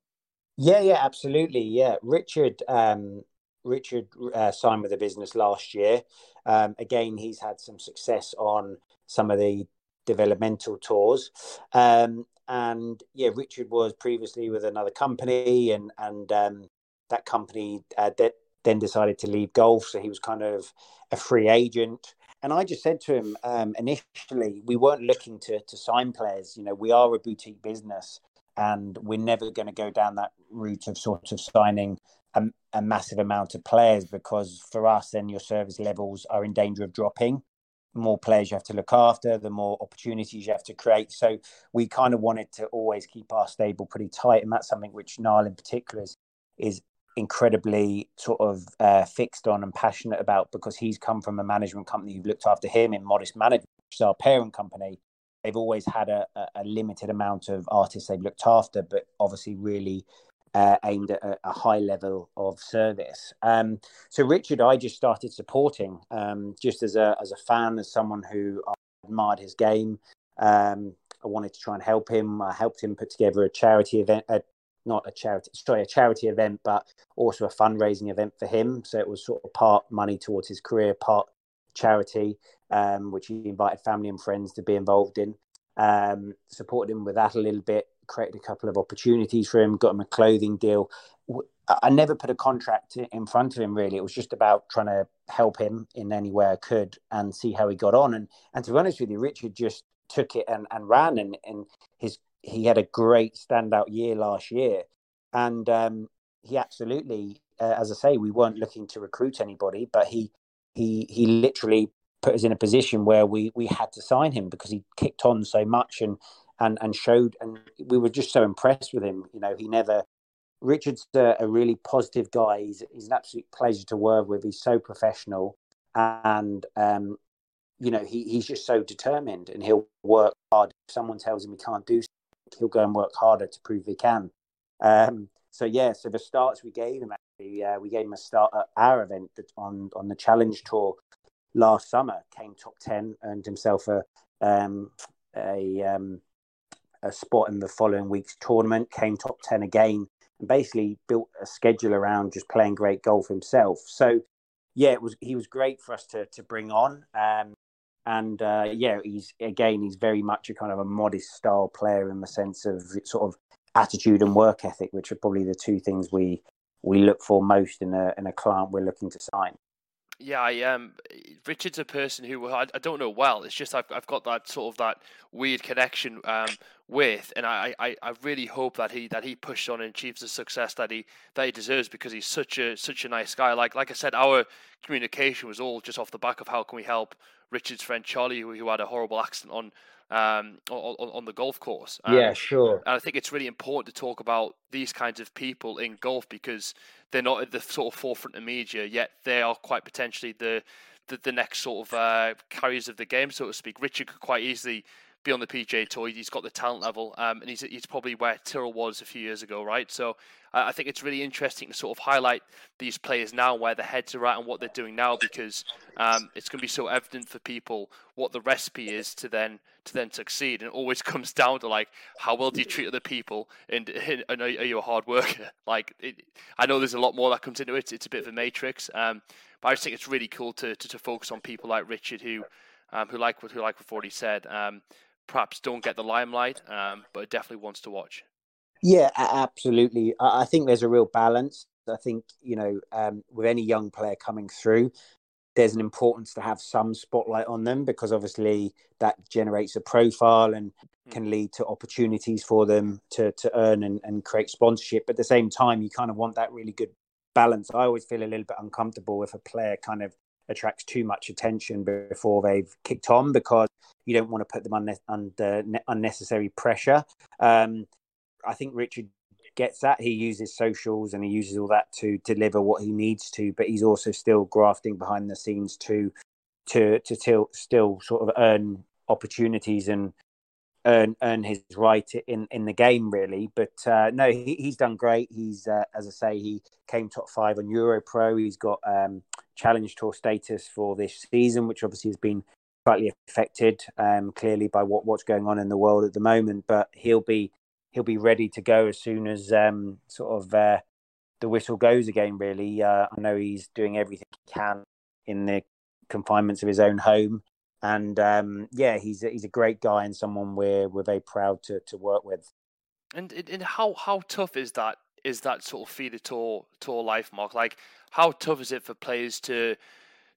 Yeah, yeah, absolutely. Yeah, Richard. Um, Richard uh, signed with the business last year. Um, again, he's had some success on some of the developmental tours. Um, and yeah, Richard was previously with another company, and and um, that company uh, de- then decided to leave golf, so he was kind of a free agent. And I just said to him um, initially, we weren't looking to to sign players. You know, we are a boutique business, and we're never going to go down that route of sort of signing a, a, massive amount of players because for us, then your service levels are in danger of dropping. more players you have to look after, the more opportunities you have to create. So we kind of wanted to always keep our stable pretty tight, and that's something which Niall in particular is is incredibly sort of uh, fixed on and passionate about because he's come from a management company who've looked after him in modest management, which is our parent company. They've always had a, a limited amount of artists they've looked after, but obviously really uh, aimed at a, a, high level of service. Um, so Richard, I just started supporting um, just as a as a fan, as someone who admired his game. Um, I wanted to try and help him. I helped him put together a charity event, a, not a charity, sorry, a charity event, but also a fundraising event for him. So it was sort of part money towards his career, part charity, um, which he invited family and friends to be involved in. Um, supported him with that a little bit created a couple of opportunities for him, got him a clothing deal. I never put a contract in front of him really. It was just about trying to help him in any way I could and see how he got on. And and to be honest with you, Richard just took it and, and ran and, and his he had a great standout year last year. And um, he absolutely, uh, as I say, we weren't looking to recruit anybody, but he he he literally put us in a position where we we had to sign him because he kicked on so much and and and showed and we were just so impressed with him. You know he never richard's a, a really positive guy. He's, he's an absolute pleasure to work with. He's so professional. And um, you know he, he's just so determined and he'll work hard. If someone tells him he can't do he'll go and work harder to prove he can um, so yeah so the starts we gave him actually uh, we gave him a start at our event on on the challenge tour last summer came top 10 earned himself a um, a um, a spot in the following week's tournament, came top 10 again, and basically built a schedule around just playing great golf himself. So, yeah, it was he was great for us to to bring on. And uh, yeah, he's again he's very much a kind of a modest style player in the sense of sort of attitude and work ethic, which are probably the two things we we look for most in a in a client we're looking to sign. Yeah, I um, Richard's a person who I, I don't know well. It's just I've I've got that sort of that weird connection um with, and I, I, I really hope that he that he pushes on and achieves the success that he that he deserves because he's such a such a nice guy. Like like I said, our communication was all just off the back of how can we help Richard's friend Charlie, who, who had a horrible accident on um, on, on, the golf course. Um, yeah, sure. And I think it's really important to talk about these kinds of people in golf because they're not at the sort of forefront of media yet. They are quite potentially the the, the next sort of uh, carriers of the game, so to speak. Richard could quite easily be on the PGA Tour. He's got the talent level, um, and he's he's probably where Tyrrell was a few years ago, right? So I think it's really interesting to sort of highlight these players now, where their heads are at, and what they're doing now, because um, it's going to be so evident for people what the recipe is to then to then succeed. And it always comes down to like how well do you treat other people, and, and are, you a hard worker? Like it, I know there's a lot more that comes into it. It's a bit of a matrix, um, but I just think it's really cool to, to, to focus on people like Richard who. Um, who like what who like what already said, um, perhaps don't get the limelight, um, but definitely wants to watch. Yeah, absolutely. I think there's a real balance. I think you know, um, with any young player coming through, there's an importance to have some spotlight on them because obviously that generates a profile and hmm. can lead to opportunities for them to to earn and, and create sponsorship. But at the same time, you kind of want that really good balance. I always feel a little bit uncomfortable if a player kind of attracts too much attention before they've kicked on because you don't want to put them under, under unnecessary pressure. Um, I think Richard gets that. He uses socials and he uses all that to deliver what he needs to, but he's also still grafting behind the scenes to to to still still sort of earn opportunities and earn earn his right in in the game really. But uh, no, he, he's done great. He's uh, as I say, he came top five on Europro. He's got um, Challenge Tour status for this season, which obviously has been slightly affected um, clearly by what, what's going on in the world at the moment. But he'll be he'll be ready to go as soon as um, sort of uh, the whistle goes again. Really, uh, I know he's doing everything he can in the confinements of his own home, and um, yeah, he's a, he's a great guy and someone we're we're very proud to to work with. And and how how tough is that is that sort of feeder tour tour life, Mark? Like, how tough is it for players to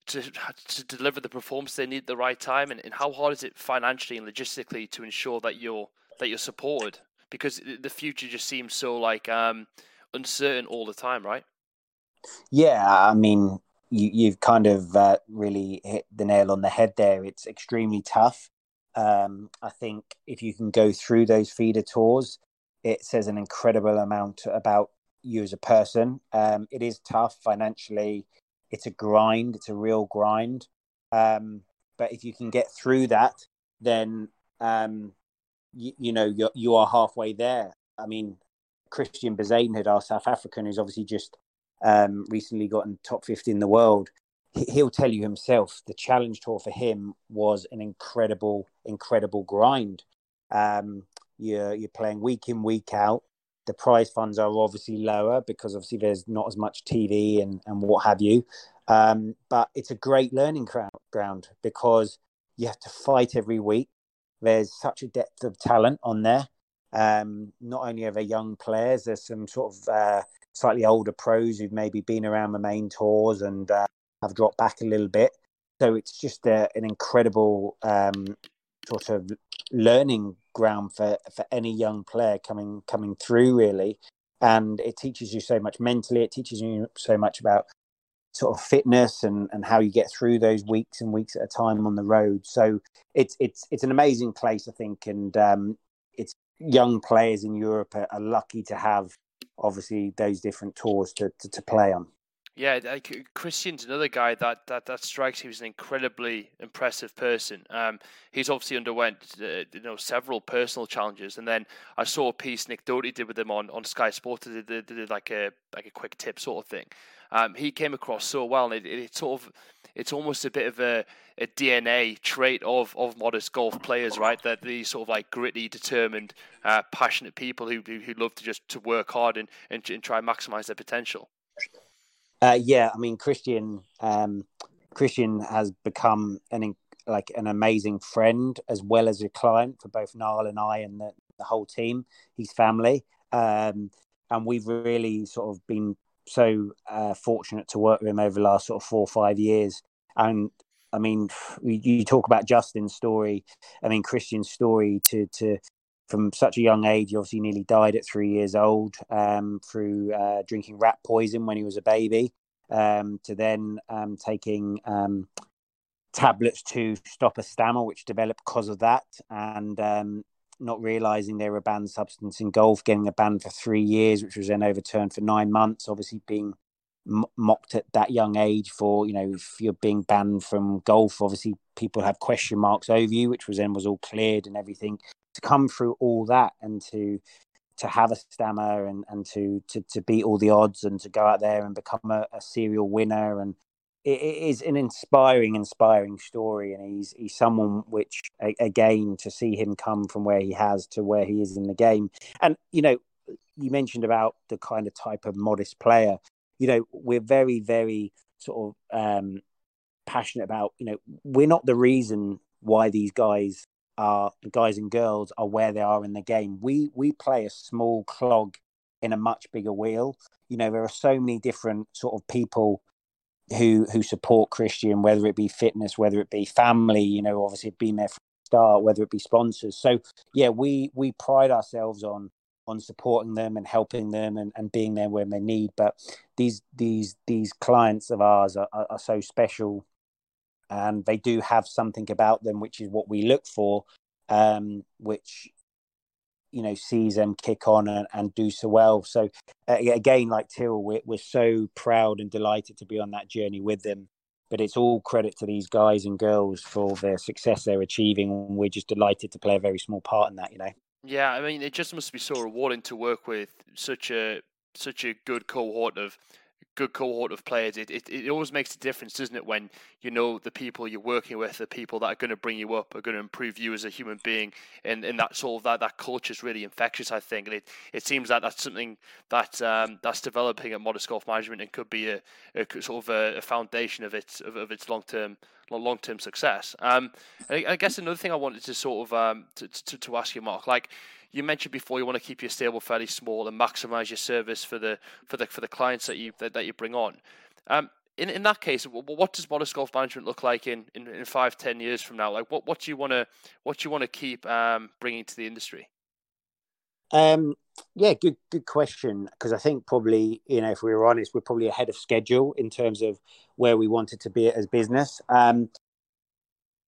to to deliver the performance they need at the right time, and, and how hard is it financially and logistically to ensure that you're that you're supported? Because the future just seems so like um, uncertain all the time, right? Yeah, I mean, you, you've kind of uh, really hit the nail on the head there. It's extremely tough. Um, I think if you can go through those feeder tours, it says an incredible amount about you as a person. Um, it is tough financially. It's a grind. It's a real grind. Um, but if you can get through that, then um, you, you, know you're, you are halfway there. I mean, Christian Bezuidenhout, our South African, who's obviously just um, recently gotten top 50 in the world, he'll tell you himself the challenge tour for him was an incredible, incredible grind. Um, you're you're playing week in, week out. The prize funds are obviously lower because obviously there's not as much TV and, and what have you. Um, but it's a great learning ground because you have to fight every week. There's such a depth of talent on there. Um, not only are there young players, there's some sort of uh, slightly older pros who've maybe been around the main tours and uh, have dropped back a little bit. So it's just a, uh, an incredible um, sort of learning ground for, for any young player coming coming through, really. And it teaches you so much mentally. It teaches you so much about sort of fitness and, and how you get through those weeks and weeks at a time on the road. So it's it's it's an amazing place, I think, and um, it's young players in Europe are, are lucky to have obviously those different tours to, to, to play on. Yeah, Christian's another guy that, that, that strikes me as an incredibly impressive person. Um, he's obviously underwent uh, you know several personal challenges, and then I saw a piece Nick Dougherty did with him on, on Sky Sports. Did, did, did like a like a quick tip sort of thing. Um, he came across so well, and it, it, sort of it's almost a bit of a, a DNA trait of, of modest golf players, right? That these sort of like gritty, determined, uh, passionate people who, who, love to just to work hard and, and, and try and maximize their potential. Uh, yeah, I mean Christian. Um, Christian has become an like an amazing friend as well as a client for both Niall and I and the, the whole team, his family. Um, and we've really sort of been so uh, fortunate to work with him over the last sort of four or five years. And I mean, you talk about Justin's story. I mean, Christian's story to to from such a young age. He obviously nearly died at three years old um, through uh, drinking rat poison when he was a baby, um, to then um, taking um, tablets to stop a stammer, which developed because of that, and um, not realizing they were a banned substance in golf, getting a ban for three years, which was then overturned for nine months. Obviously, being mocked at that young age for you know if you're being banned from golf obviously people have question marks over you which was then was all cleared and everything. To come through all that and to to have a stammer and and to to to beat all the odds and to go out there and become a, a serial winner and it, it is an inspiring inspiring story and he's he's someone which again to see him come from where he has to where he is in the game. And you know you mentioned about the kind of type of modest player you know we're very very sort of um passionate about you know we're not the reason why these guys are guys and girls are where they are in the game. We we play a small clog in a much bigger wheel. You know, there are so many different sort of people who who support Christian, whether it be fitness, whether it be family, you know, obviously being there from the start, whether it be sponsors. So yeah, we we pride ourselves on on supporting them and helping them and, and being there when they need. But these these these clients of ours are, are, are so special. And they do have something about them which is what we look for um, which you know sees them kick on and, and do so well. So uh, again like till we're, we're so proud and delighted to be on that journey with them. But it's all credit to these guys and girls for their success they're achieving. We're just delighted to play a very small part in that you know yeah i mean it just must be so rewarding to work with such a such a good cohort of good cohort of players, it, it, it always makes a difference, doesn't it? When you know the people you're working with, the people that are going to bring you up, are going to improve you as a human being, and, and that sort of that, that culture is really infectious, I think. And it, it seems that that's something that um, that's developing at Modest Golf Management and could be a, a sort of a, a, foundation of its of, of its long term long term success. Um, I, I, guess another thing I wanted to sort of um, to, to, to ask you, Mark, like you mentioned before you want to keep your stable fairly small and maximize your service for the for the for the clients that you that, that you bring on. Um, in, in that case, what does modest golf management look like in, in, in five, ten years from now? Like, what, what do you want to what do you want to keep um, bringing to the industry? Um, yeah, good good question. Because I think probably you know if we were honest, we're probably ahead of schedule in terms of where we wanted to be as business. Um,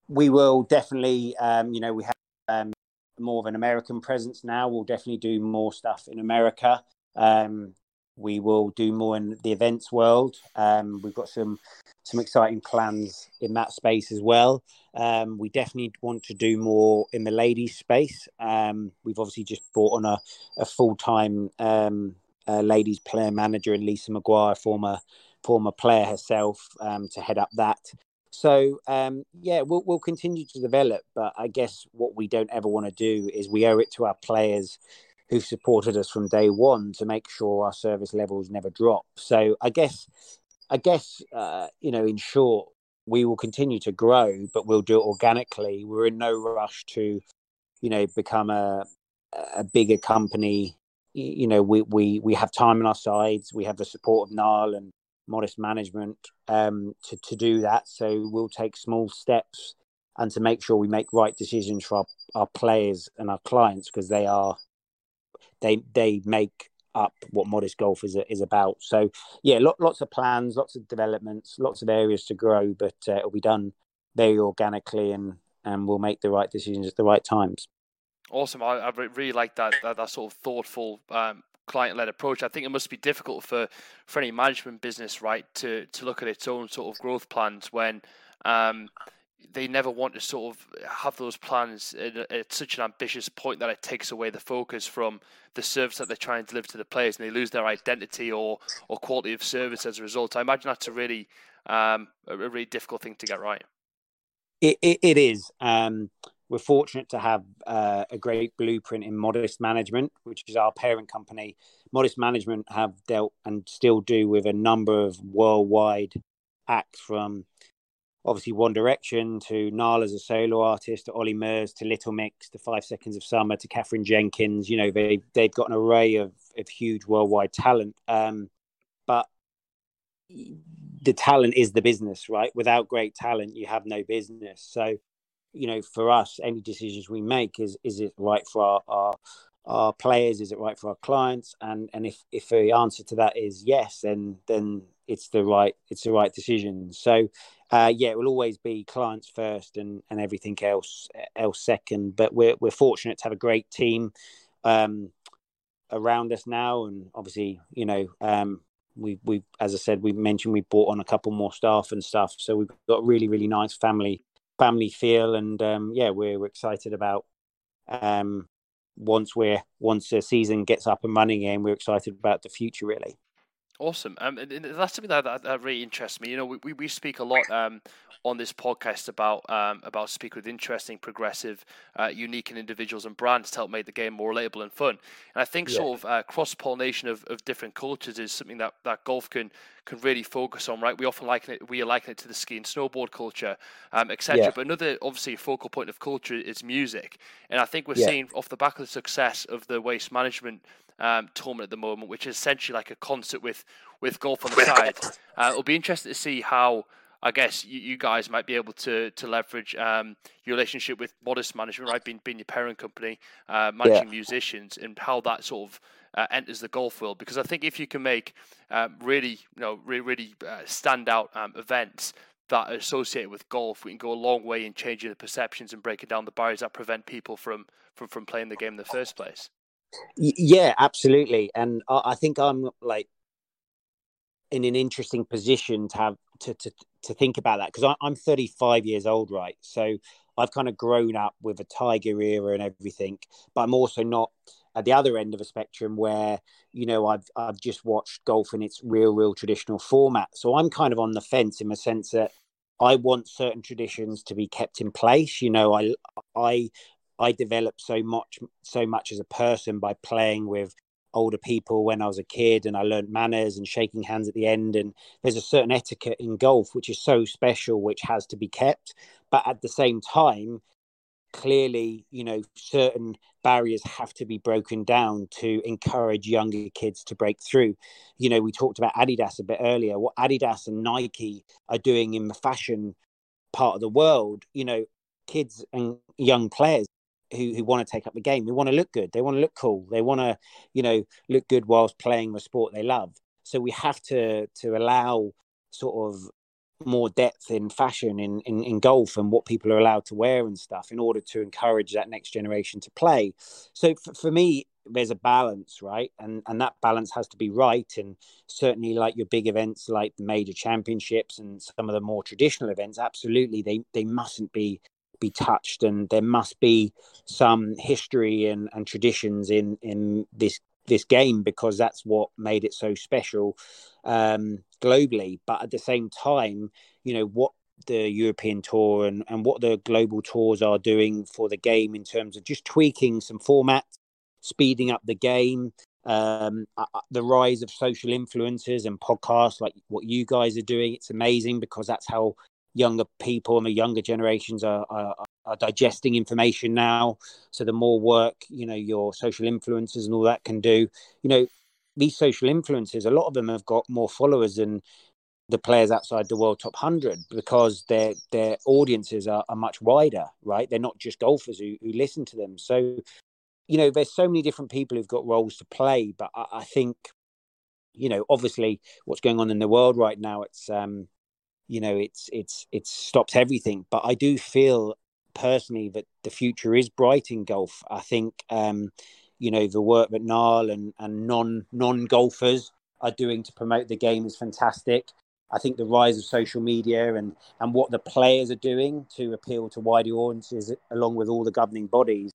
we will definitely, um, you know, we have um, more of an American presence now. We'll definitely do more stuff in America. Um, we will do more in the events world. Um, we've got some some exciting plans in that space as well. Um, we definitely want to do more in the ladies space. Um, we've obviously just brought on a, a full time um, ladies player manager in Lisa Maguire, former former player herself, um, to head up that. So um, yeah, we'll we'll continue to develop, but I guess what we don't ever want to do is we owe it to our players who've supported us from day one to make sure our service levels never drop. So I guess, I guess, uh, you know, in short, we will continue to grow, but we'll do it organically. We're in no rush to, you know, become a a bigger company. You know, we we we have time on our sides. We have the support of Niall and modest management um, to to do that. So we'll take small steps and to make sure we make right decisions for our, our players and our clients because they are they they make up what modest golf is is about. So yeah, lot, lots of plans, lots of developments, lots of areas to grow, but uh, it'll be done very organically, and and we'll make the right decisions at the right times. Awesome, I, I really like that, that, that sort of thoughtful um, client-led approach. I think it must be difficult for for any management business, right, to to look at its own sort of growth plans when. Um, they never want to sort of have those plans at, such an ambitious point that it takes away the focus from the service that they're trying to deliver to the players, and they lose their identity or or quality of service as a result. I imagine that's a really um, a really difficult thing to get right. it, it, it is. Um, we're fortunate to have uh, a great blueprint in Modest Management, which is our parent company. Modest Management have dealt and still do with a number of worldwide acts from obviously One Direction to Niall as a solo artist to Ollie Murs to Little Mix to Five Seconds of Summer to Katherine Jenkins. You know, they they've got an array of of huge worldwide talent. Um, but the talent is the business, right? Without great talent, you have no business. So, you know, for us, any decisions we make is is it right for our, our our players? Is it right for our clients? And and if if the answer to that is yes, then then it's the right it's the right decision. So uh, yeah, it will always be clients first and, and everything else else second. But we're we're fortunate to have a great team um, around us now, and obviously, you know, um, we we as I said, we mentioned we brought on a couple more staff and stuff, so we've got really really nice family family feel, and um, yeah, we're, we're excited about um, once we're once the season gets up and running again, we're excited about the future really. Awesome. Um, and that's something that, that, that, really interests me. You know, we, we speak a lot um, on this podcast about um, about speak with interesting, progressive, uh, unique, and individuals and brands to help make the game more relatable and fun. And I think yeah. sort of uh, cross pollination of, of different cultures is something that, that golf can can really focus on. Right, we often liken it we liken it to the ski and snowboard culture, um, etc. Yeah. But another obviously focal point of culture is music, and I think we're yeah. seeing off the back of the success of the waste management um, tournament at the moment, which is essentially like a concert with with golf on the side. Uh, it'll be interesting to see how I guess you, you, guys might be able to to leverage um, your relationship with Modest Management, right? Being being your parent company, uh, managing yeah. musicians, and how that sort of uh, enters the golf world. Because I think if you can make um, really, you know, really, really uh, stand out um, events that are associated with golf, we can go a long way in changing the perceptions and breaking down the barriers that prevent people from from from playing the game in the first place. Yeah, absolutely, and I, I think I'm like in an interesting position to have to to to think about that because I'm 35 years old, right? So I've kind of grown up with a Tiger era and everything, but I'm also not at the other end of a spectrum where you know I've I've just watched golf in its real, real traditional format. So I'm kind of on the fence in the sense that I want certain traditions to be kept in place. You know, I I I developed so much so much as a person by playing with older people when I was a kid and I learned manners and shaking hands at the end. And there's a certain etiquette in golf which is so special, which has to be kept. But at the same time, clearly, you know, certain barriers have to be broken down to encourage younger kids to break through. You know, we talked about Adidas a bit earlier. What Adidas and Nike are doing in the fashion part of the world, you know, kids and young players who, who want to take up the game. They want to look good. They want to look cool. They want to, you know, look good whilst playing the sport they love. So we have to to allow sort of more depth in fashion in, in, in golf and what people are allowed to wear and stuff in order to encourage that next generation to play. So for, for me, there's a balance, right? And and that balance has to be right. And certainly, like your big events, like major championships and some of the more traditional events, absolutely, they they mustn't be be touched, and there must be some history and, and traditions in in this this game because that's what made it so special um, globally. But at the same time, you know what the European tour and, and what the global tours are doing for the game in terms of just tweaking some formats, speeding up the game, um, uh, uh, the rise of social influencers and podcasts like what you guys are doing. It's amazing because that's how younger people and the younger generations are, are, are digesting information now. So the more work, you know, your social influencers and all that can do, you know, these social influencers, a lot of them have got more followers than the players outside the world top 100 because their their audiences are, are much wider right? They're not just golfers who, who listen to them. So you know there's so many different people who've got roles to play but I, I think you know obviously what's going on in the world right now it's um you know it's it's it stops everything. But i do feel personally that the future is bright in golf. I think um you know the work that Niall and and non non golfers are doing to promote the game is fantastic. I think the rise of social media and, and what the players are doing to appeal to wider audiences, along with all the governing bodies,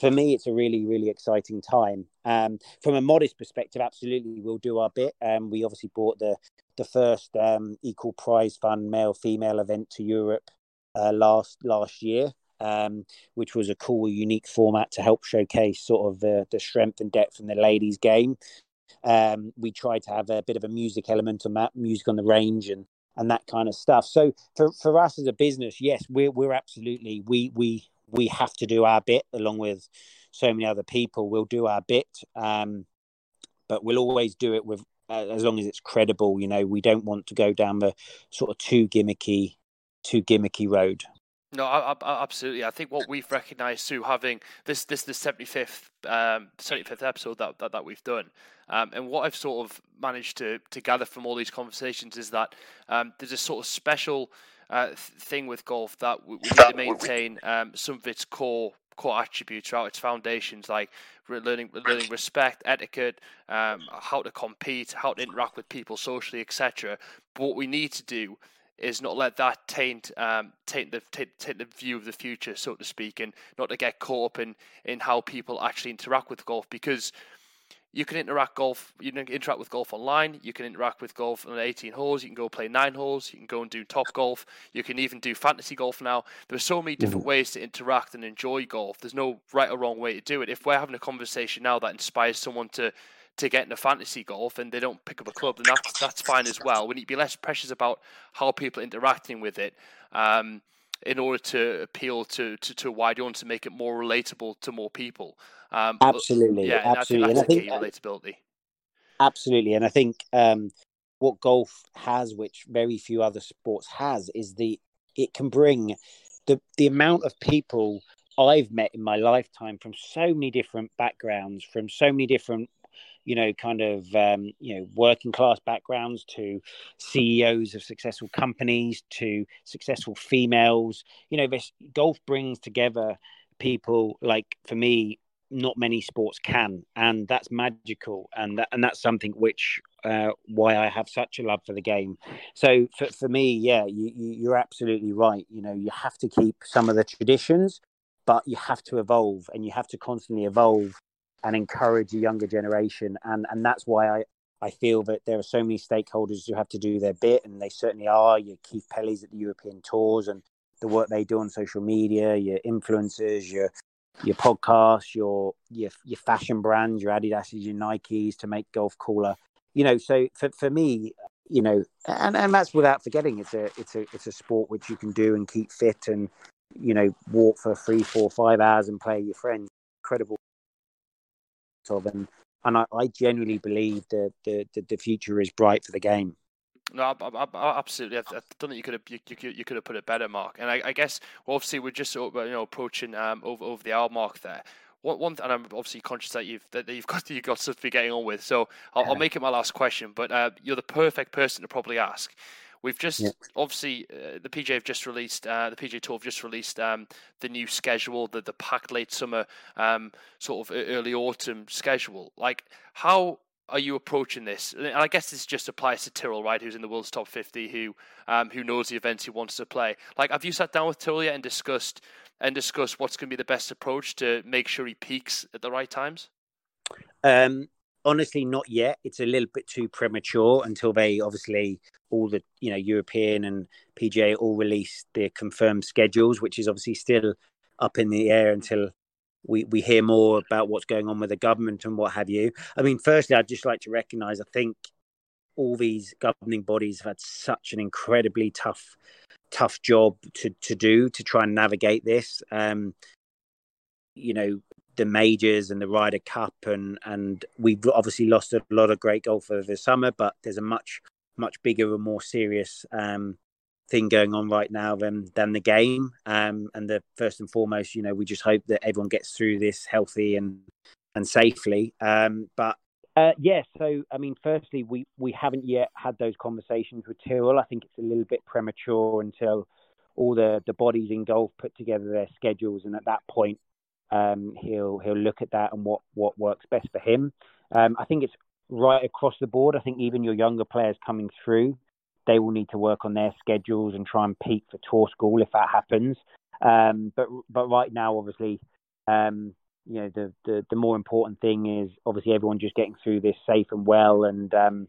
for me, it's a really, really exciting time. Um, from a modest perspective, absolutely, we'll do our bit. Um, we obviously brought the the first um, equal prize fund male female event to Europe uh, last last year, um, which was a cool, unique format to help showcase sort of the the strength and depth in the ladies' game. Um, we tried to have a bit of a music element on that, music on the range, and and that kind of stuff. So for, for us as a business, yes, we're we're absolutely we we we have to do our bit along with so many other people. We'll do our bit, um, but we'll always do it with uh, as long as it's credible. You know, we don't want to go down the sort of too gimmicky, too gimmicky road. No, I, I, absolutely. I think what we've recognised through having this this the seventy fifth um seventy fifth episode that, that that we've done, um, and what I've sort of managed to to gather from all these conversations is that um, there's a sort of special uh, thing with golf that we, we need to maintain um, some of its core core attributes throughout its foundations, like learning learning respect, etiquette, um, how to compete, how to interact with people socially, etc. But what we need to do is not let that taint um, taint the taint, taint the view of the future, so to speak, and not to get caught up in in how people actually interact with golf because you can interact golf. You can interact with golf online. You can interact with golf on 18 holes. You can go play nine holes. You can go and do Topgolf. You can even do fantasy golf now. There are so many different mm-hmm. ways to interact and enjoy golf. There's no right or wrong way to do it. If we're having a conversation now that inspires someone to to get into fantasy golf and they don't pick up a club, then that's that's fine as well. We need to be less precious about how people are interacting with it. Um, in order to appeal to, to, to a wider audience and make it more relatable to more people. Um, absolutely, yeah, absolutely. And I think, and I think relatability. Absolutely, and I think um, what golf has, which very few other sports has, is the it can bring the the amount of people I've met in my lifetime from so many different backgrounds, from so many different you know, kind of, um, you know, working class backgrounds to CEOs of successful companies to successful females. You know, this golf brings together people like, for me, not many sports can, and that's magical, and that, and that's something which uh, why I have such a love for the game. So for for me, yeah, you, you you're absolutely right. You know, you have to keep some of the traditions, but you have to evolve, and you have to constantly evolve and encourage a younger generation. And and that's why I, I feel that there are so many stakeholders who have to do their bit, and they certainly are. Your Keith Pelley's at the European tours and the work they do on social media, your influencers, your your podcasts, your your your fashion brands, your Adidas, your Nikes to make golf cooler. You know, so for for me, you know, and and that's without forgetting it's a it's a it's a sport which you can do and keep fit and you know walk for three, four, five hours and play your friends. Incredible of, and and I, I genuinely believe that the, the, the future is bright for the game. No, I, I, I, absolutely. I, I, don't think you could have you, you, you, could have put it better, Mark. And I, guess well, obviously we're just you know approaching um, over over the hour mark there. One, one, and I'm obviously conscious that you've that you've got you've got stuff to be getting on with. So I'll, yeah. I'll make it my last question. But uh, you're the perfect person to probably ask. We've just yeah. obviously uh, the PGA have just released uh, the PGA Tour have just released um, the new schedule, the the packed late summer, um, sort of early autumn schedule. Like how are you approaching this? And I guess this just applies to Tyrrell, right? Who's in the world's top fifty, who um, who knows the events he wants to play. Like, have you sat down with Tyrrell yet and discussed and discussed what's going to be the best approach to make sure he peaks at the right times? Um, honestly, not yet. It's a little bit too premature until they obviously all the you know European and PGA all release their confirmed schedules, which is obviously still up in the air until we we hear more about what's going on with the government and what have you. I mean, firstly, I'd just like to recognise. I think all these governing bodies have had such an incredibly tough tough job to to do to try and navigate this. Um, you know, the majors and the Ryder Cup, and and we've obviously lost a lot of great golf over the summer, but there's a much much bigger and more serious um, thing going on right now than than the game. Um, and the first and foremost, you know, we just hope that everyone gets through this healthy and and safely. Um, but uh, yeah, so I mean, firstly, we we haven't yet had those conversations with Tyrrell. I think it's a little bit premature until all the the bodies in golf put together their schedules, and at that point, um, he'll he'll look at that and what what works best for him. Um, I think it's right across the board. I think even your younger players coming through, they will need to work on their schedules and try and peak for tour school if that happens. Um, but but right now, obviously, um, you know the, the, the more important thing is obviously everyone just getting through this safe and well, and um,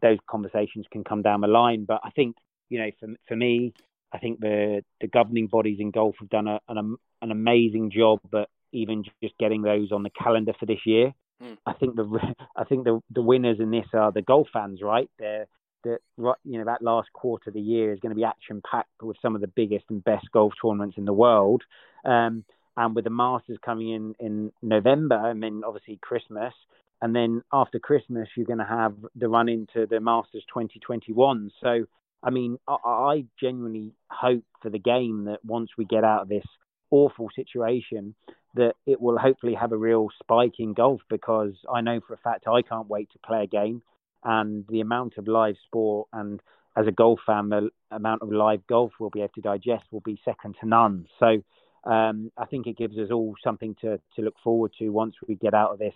those conversations can come down the line. But I think you know for for me, I think the the governing bodies in golf have done a, an an amazing job, but even just getting those on the calendar for this year. Mm. I think the I think the the winners in this are the golf fans, right? They're that you know that last quarter of the year is going to be action packed with some of the biggest and best golf tournaments in the world. Um, and with the Masters coming in in November, and then obviously Christmas, and then after Christmas you're going to have the run into the Masters 2021. So, I mean, I, I genuinely hope for the game that once we get out of this awful situation, that it will hopefully have a real spike in golf because I know for a fact I can't wait to play a game and the amount of live sport and as a golf fan, the amount of live golf we'll be able to digest will be second to none. So um, I think it gives us all something to, to look forward to once we get out of this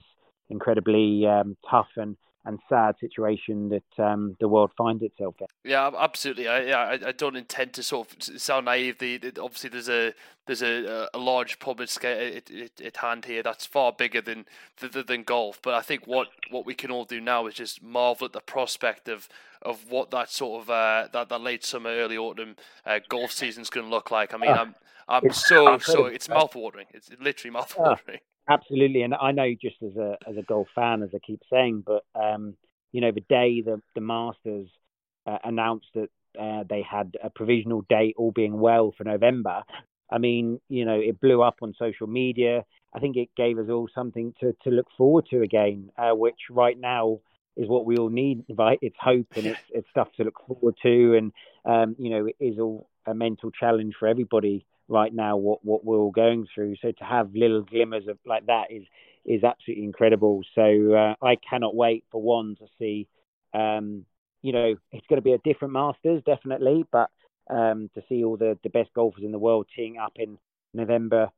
incredibly um, tough and and sad situation that um, the world finds itself in. Yeah, absolutely. I, I, I don't intend to sort of sound naive. The, the obviously there's a there's a, a large public scale at, at, hand here that's far bigger than, than than golf. But I think what, what we can all do now is just marvel at the prospect of of what that sort of uh, that that late summer, early autumn uh, golf is going to look like. I mean, uh, I'm I'm so so it's mouthwatering. It's literally mouthwatering. Absolutely, and I know just as a as a golf fan, as I keep saying, but um, you know, the day the the Masters uh, announced that uh, they had a provisional date, all being well, for November. I mean, you know, it blew up on social media. I think it gave us all something to to look forward to again, uh, which right now is what we all need. Right? It's hope and it's it's stuff to look forward to, and um, you know, it is all a mental challenge for everybody right now what what we're all going through. So to have little glimmers of like that is is absolutely incredible. So uh, I cannot wait for one to see. Um, you know, it's going to be a different Masters definitely, but um, to see all the the best golfers in the world teeing up in November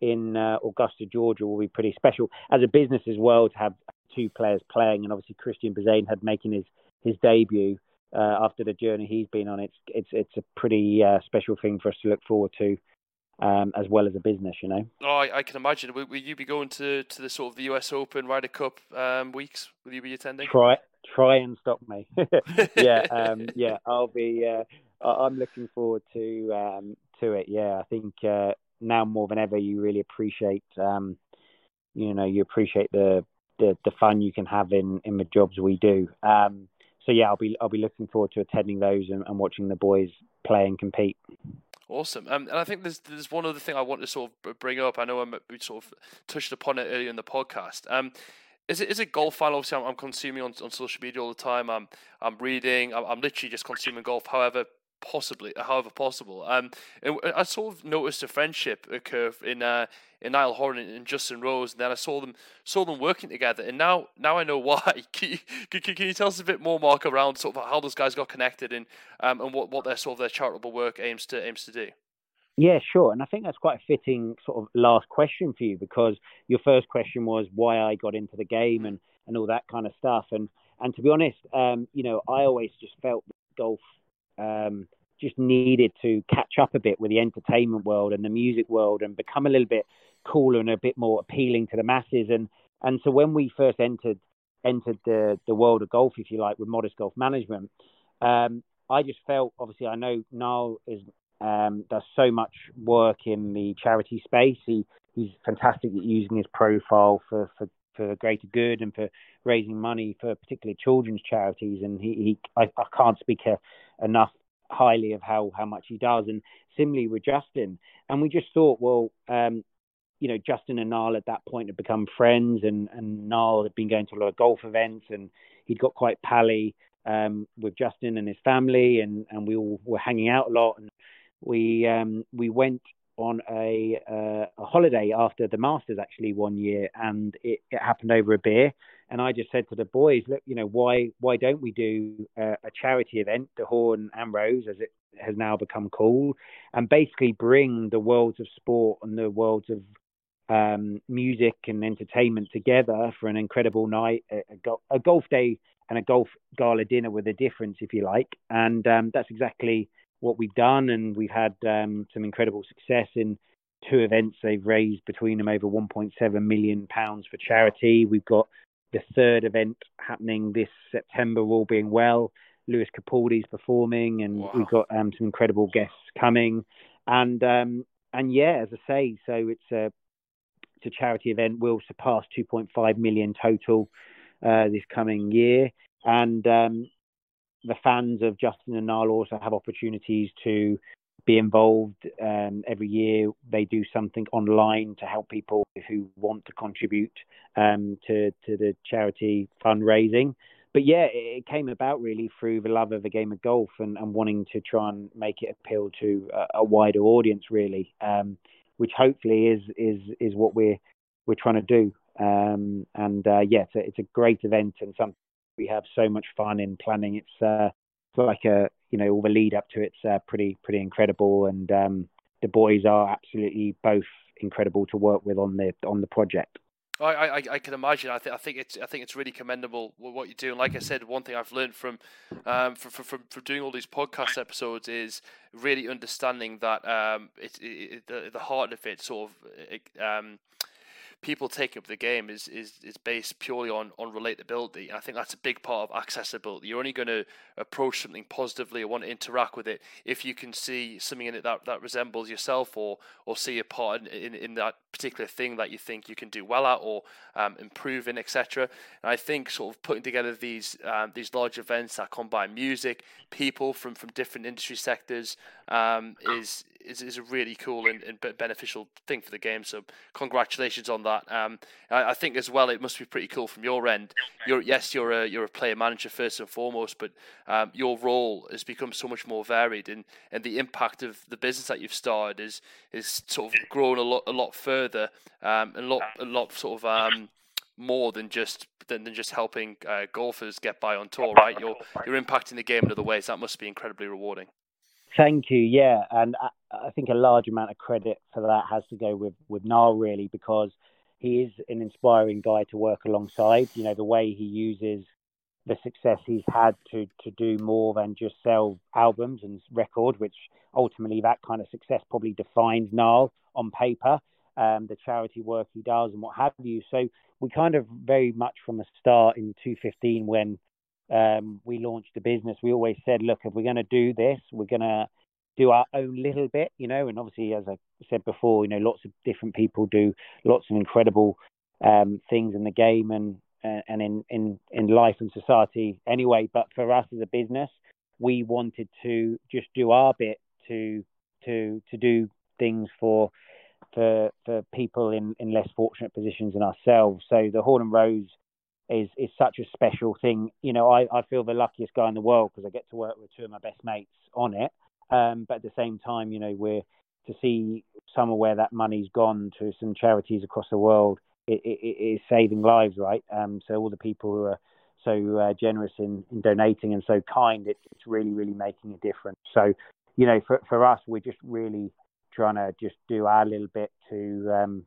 in uh, Augusta, Georgia, will be pretty special. As a business as well, to have two players playing, and obviously Christian Bezuidenhout making his his debut uh, after the journey he's been on. It's it's it's a pretty uh, special thing for us to look forward to um, as well as a business, you know. Oh, I, I can imagine. Will, will, you be going to, to the sort of the US Open Ryder Cup um, weeks? Will you be attending? Try try and stop me. yeah, um, yeah. I'll be. Uh, I'm looking forward to um, to it. Yeah, I think uh, now more than ever, you really appreciate. Um, you know, you appreciate the, the the fun you can have in in the jobs we do. Um, so yeah, I'll be I'll be looking forward to attending those and, and watching the boys play and compete. Awesome. Um, and I think there's there's one other thing I want to sort of bring up. I know I we sort of touched upon it earlier in the podcast. Um, is it is it golf fan? Obviously, I'm, I'm, consuming on, on social media all the time. I'm I'm reading. I'm, I'm literally just consuming golf. However, possibly, however possible. Um, I sort of noticed a friendship occur in uh, in Niall Horan and Justin Rose, and then I saw them saw them working together, and now now I know why. Can you, can, can you tell us a bit more, Mark, around sort of how those guys got connected and um, and what, what their sort of their charitable work aims to aims to do? Yeah, sure. And I think that's quite a fitting sort of last question for you because your first question was why I got into the game and, and all that kind of stuff. And and to be honest, um, you know, I always just felt golf um, just needed to catch up a bit with the entertainment world and the music world and become a little bit cooler and a bit more appealing to the masses. And and so when we first entered entered the the world of golf, if you like, with Modest Golf Management, um, I just felt obviously I know Niall is um, does so much work in the charity space. He he's fantastic at using his profile for for for the greater good and for raising money for particularly children's charities. And he, he I, I can't speak uh, enough highly of how how much he does. And similarly with Justin, and we just thought, well, um, you know, Justin and Niall at that point had become friends, and and Niall had been going to a lot of golf events, and he'd got quite pally um, with Justin and his family, and and we all were hanging out a lot, and we um, we went on a, uh, a holiday after the Masters actually one year, and it, it, happened over a beer. And I just said to the boys, look, you know, why why don't we do a, a charity event, the Horan and Rose, as it has now become called, and basically bring the worlds of sport and the worlds of um, music and entertainment together for an incredible night, a, a, go- a, golf day and a golf gala dinner with a difference, if you like. And um, that's exactly what we've done, and we've had um, some incredible success in two events. They've raised between them over 1.7 million pounds for charity. We've got the third event happening this September, all being well. Lewis Capaldi's performing, and wow. we've got um, some incredible guests coming. And um, and yeah, as I say, so it's a it's a charity event. We'll surpass 2.5 million total uh, this coming year, and um, the fans of Justin and Niall also have opportunities to be involved um, every year. They do something online to help people who want to contribute um, to to the charity fundraising. But yeah, it, came about really through the love of the game of golf and, and wanting to try and make it appeal to a, a wider audience, really, um, which hopefully is is is what we're we're trying to do. Um, and uh, yeah, it's a, it's a great event and something we have so much fun in planning. It's uh, like a you know all the lead up to it's uh, pretty pretty incredible, and um, the boys are absolutely both incredible to work with on the on the project. I, I, I can imagine. I think I think it's I think it's really commendable what you're doing. Like I said, one thing I've learned from um from from, from doing all these podcast episodes is really understanding that um it, it the the heart of it sort of it, um people taking up the game is, is, is based purely on, on relatability. I think that's a big part of accessibility. You're only going to approach something positively or want to interact with it if you can see something in it that, that resembles yourself or, or see a part in, in, in that particular thing that you think you can do well at or um, improve in, etc. And I think sort of putting together these um, these large events that combine music, people from, from different industry sectors um, is is, is a really cool and, and beneficial thing for the game. So congratulations on that. Um, I, I, think as well, it must be pretty cool from your end. You're yes, you're a you're a player manager first and foremost, but um, your role has become so much more varied, and, and the impact of the business that you've started is is sort of grown a lot a lot further, um, and a lot a lot sort of um, more than just than, than just helping uh, golfers get by on tour, right? You're you're impacting the game in other ways. That must be incredibly rewarding. Thank you. Yeah, and I, I, think a large amount of credit for that has to go with with Niall really because he is an inspiring guy to work alongside. You know the way he uses the success he's had to to do more than just sell albums and record, which ultimately that kind of success probably defines Niall on paper. Um, the charity work he does and what have you. So we kind of very much from the start in 2015 when um, we launched the business, we always said, look, if we're going to do this, we're going to do our own little bit, you know. And obviously, as I said before, you know, lots of different people do lots of incredible um, things in the game and uh, and in, in in life and society anyway. But for us as a business, we wanted to just do our bit to to to do things for for for people in, in less fortunate positions than ourselves. So the Horan and Rose is is such a special thing. You know, I, I feel the luckiest guy in the world because I get to work with two of my best mates on it. Um, but at the same time, you know, we're to see some of where that money's gone to some charities across the world. It, it, it is saving lives, right? Um, so all the people who are so uh, generous in, in donating and so kind, it, it's really, really making a difference. So, you know, for for us, we're just really trying to just do our little bit to um,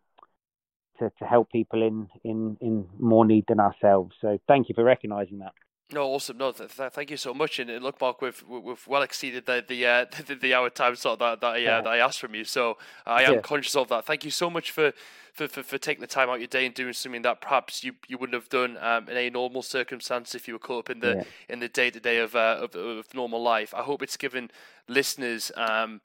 to, to help people in, in, in more need than ourselves. So thank you for recognising that. No, awesome. No, th- th- thank you so much. And, look, Mark, we've we've well exceeded the the uh, the, the, hour time slot that that, uh, yeah. that I asked from you. So I am yeah. conscious of that. Thank you so much for, for, for, for, taking the time out your day and doing something that perhaps you, you wouldn't have done um, in a normal circumstance if you were caught up in the yeah. in the day to day of, uh, of of normal life. I hope it's given listeners. Um,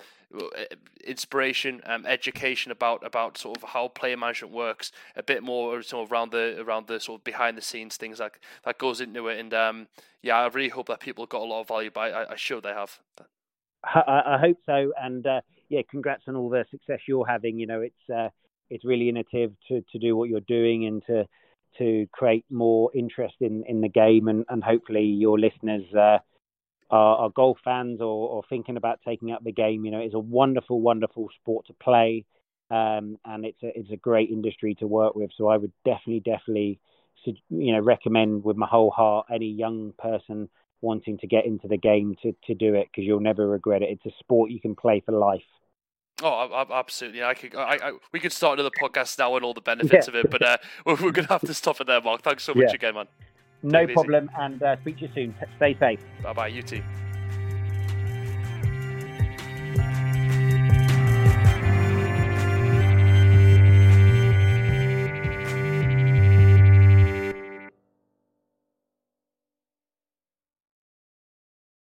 inspiration, um, education about about sort of how player management works, a bit more sort of around the around the sort of behind the scenes things that that goes into it. And um, yeah, I really hope that people got a lot of value. But I, I sure they have. I, I hope so, and uh, yeah, congrats on all the success you're having. You know, it's uh, it's really innovative to to do what you're doing and to to create more interest in in the game, and and hopefully your listeners. Uh, are, are golf fans or, or, thinking about taking up the game, you know, it's a wonderful, wonderful sport to play, um, and it's a it's a great industry to work with. So I would definitely, definitely, you know, recommend with my whole heart any young person wanting to get into the game to to do it because you'll never regret it. It's a sport you can play for life. Oh, absolutely! I could, I, I, we could start another podcast now and all the benefits yeah. of it, but uh, we're, we're going to have to stop it there, Mark. Thanks so much yeah. again, man. No problem, and uh, speak to you soon. Stay safe. Bye bye. You too.